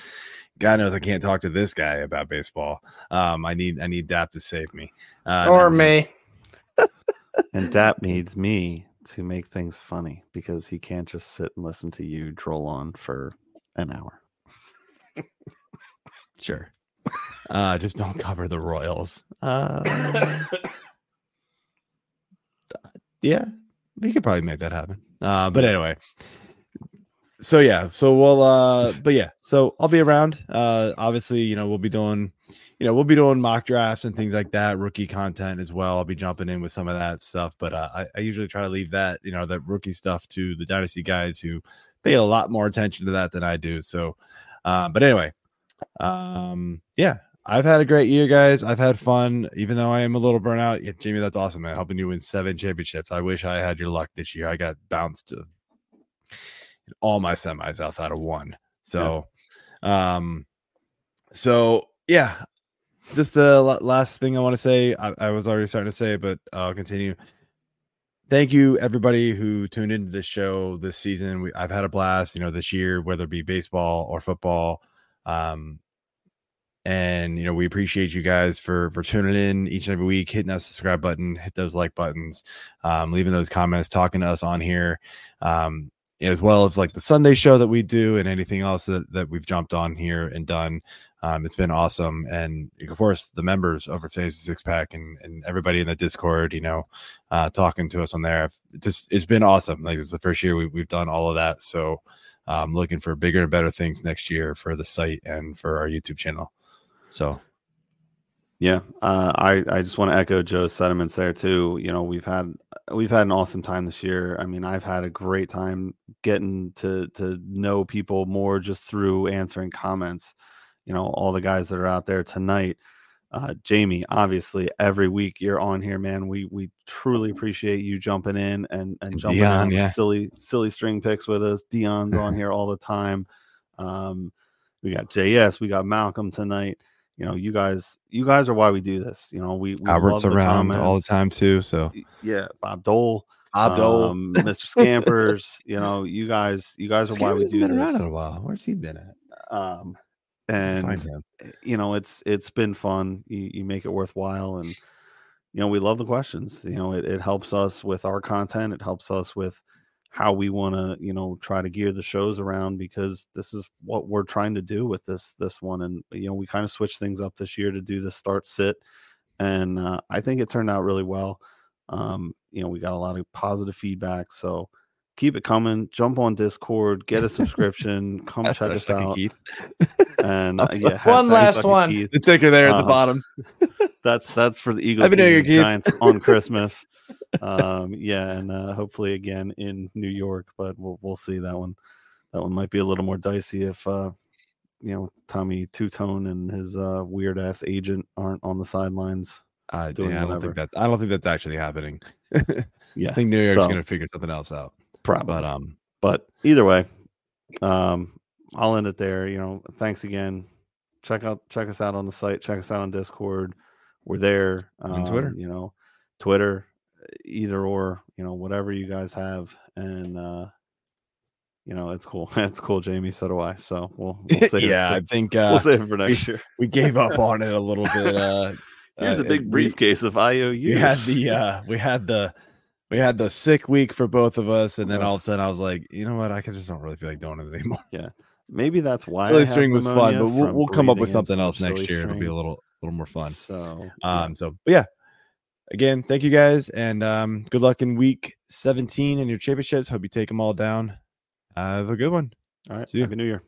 God knows I can't talk to this guy about baseball. Um, I need I need Dap to save me. Uh, or no, me. And Dap needs me to make things funny because he can't just sit and listen to you droll on for an hour. *laughs* Sure. Uh, just don't cover the Royals. *laughs* Uh, yeah, we could probably make that happen. Uh, but anyway, so yeah, so we'll, uh, but yeah, so I'll be around. Uh, obviously, you know, we'll be doing, you know, we'll be doing mock drafts and things like that, rookie content as well. I'll be jumping in with some of that stuff, but uh, I, I usually try to leave that, you know, that rookie stuff to the dynasty guys who pay a lot more attention to that than I do. So, uh, but anyway, um, yeah, I've had a great year, guys. I've had fun, even though I am a little burnout. Yeah, Jamie, that's awesome, man. Helping you win seven championships. I wish I had your luck this year. I got bounced to all my semis outside of one. So, um, so yeah, just a la- last thing I want to say. I, I was already starting to say, but I'll continue. Thank you, everybody who tuned into this show this season. We, I've had a blast, you know, this year, whether it be baseball or football. Um, and you know, we appreciate you guys for for tuning in each and every week, hitting that subscribe button, hit those like buttons, um, leaving those comments, talking to us on here. Um, as well as like the Sunday show that we do and anything else that, that we've jumped on here and done. Um, it's been awesome. And of course, the members over Fantasy Six Pack and, and everybody in the Discord, you know, uh, talking to us on there. Just it's been awesome. Like it's the first year we, we've done all of that. So I'm looking for bigger and better things next year for the site and for our YouTube channel. So Yeah, uh, I I just want to echo Joe's sentiments there too. You know, we've had we've had an awesome time this year. I mean, I've had a great time getting to to know people more just through answering comments. You know, all the guys that are out there tonight. Uh, Jamie, obviously, every week you're on here, man. We we truly appreciate you jumping in and and jumping Dion, in yeah. silly silly string picks with us. Dion's on *laughs* here all the time. Um, we got JS, we got Malcolm tonight you know, you guys, you guys are why we do this. You know, we, we Albert's love the around all the time too. So Yeah, Bob Dole, Bob Dole. um, Mr. Scampers. you know, you guys, you guys are why we do been around this. in a while. Where's he been at? Um, and you know, it's it's been fun. You, you make it worthwhile, and you know, we love the questions. You know, it, it helps us with our content. It helps us with how we want to, you know, try to gear the shows around because this is what we're trying to do with this this one. And you know, we kind of switched things up this year to do the start sit, and uh, I think it turned out really well. Um, you know, we got a lot of positive feedback, so keep it coming. Jump on Discord, get a *laughs* subscription, come check us out. Keith. And uh, yeah, *laughs* One last one. Keith. The ticker there at Uh, the bottom. *laughs* That's that's for the Eagles Happy New Year, beating. Giants on Christmas. Um, yeah, and uh, hopefully again in New York, but we'll we'll see that one. That one might be a little more dicey if uh, you know Tommy Two Tone and his uh, weird ass agent aren't on the sidelines. Uh, doing yeah, I don't think that. I don't think that's actually happening. *laughs* Yeah, I think New York's so, going to figure something else out. probably. But um, But either way, um, I'll end it there. You know, thanks again. Check out check us out on the site. Check us out on Discord. We're there. On Twitter. um, You know, Twitter, either or. You know, whatever you guys have, and uh, you know, it's cool. *laughs* it's cool, Jamie. So do I. So we'll, we'll *laughs* yeah, I think *laughs* uh, we'll save it for next year. we gave up on it a little bit. Uh, Here's uh, a big we- briefcase of IOU. We had the uh, we had the we had the sick week for both of us, and then all of a sudden I was like, you know what, I just don't really feel like doing it anymore. Yeah, maybe that's why Silly string was fun, but we'll, we'll come up with something else next year. It'll be a little a little more fun. So yeah. Um, so but yeah, again, thank you guys, and um, good luck in week 17 in your championships. Hope you take them all down. have a good one. all right. see ya. Happy New Year.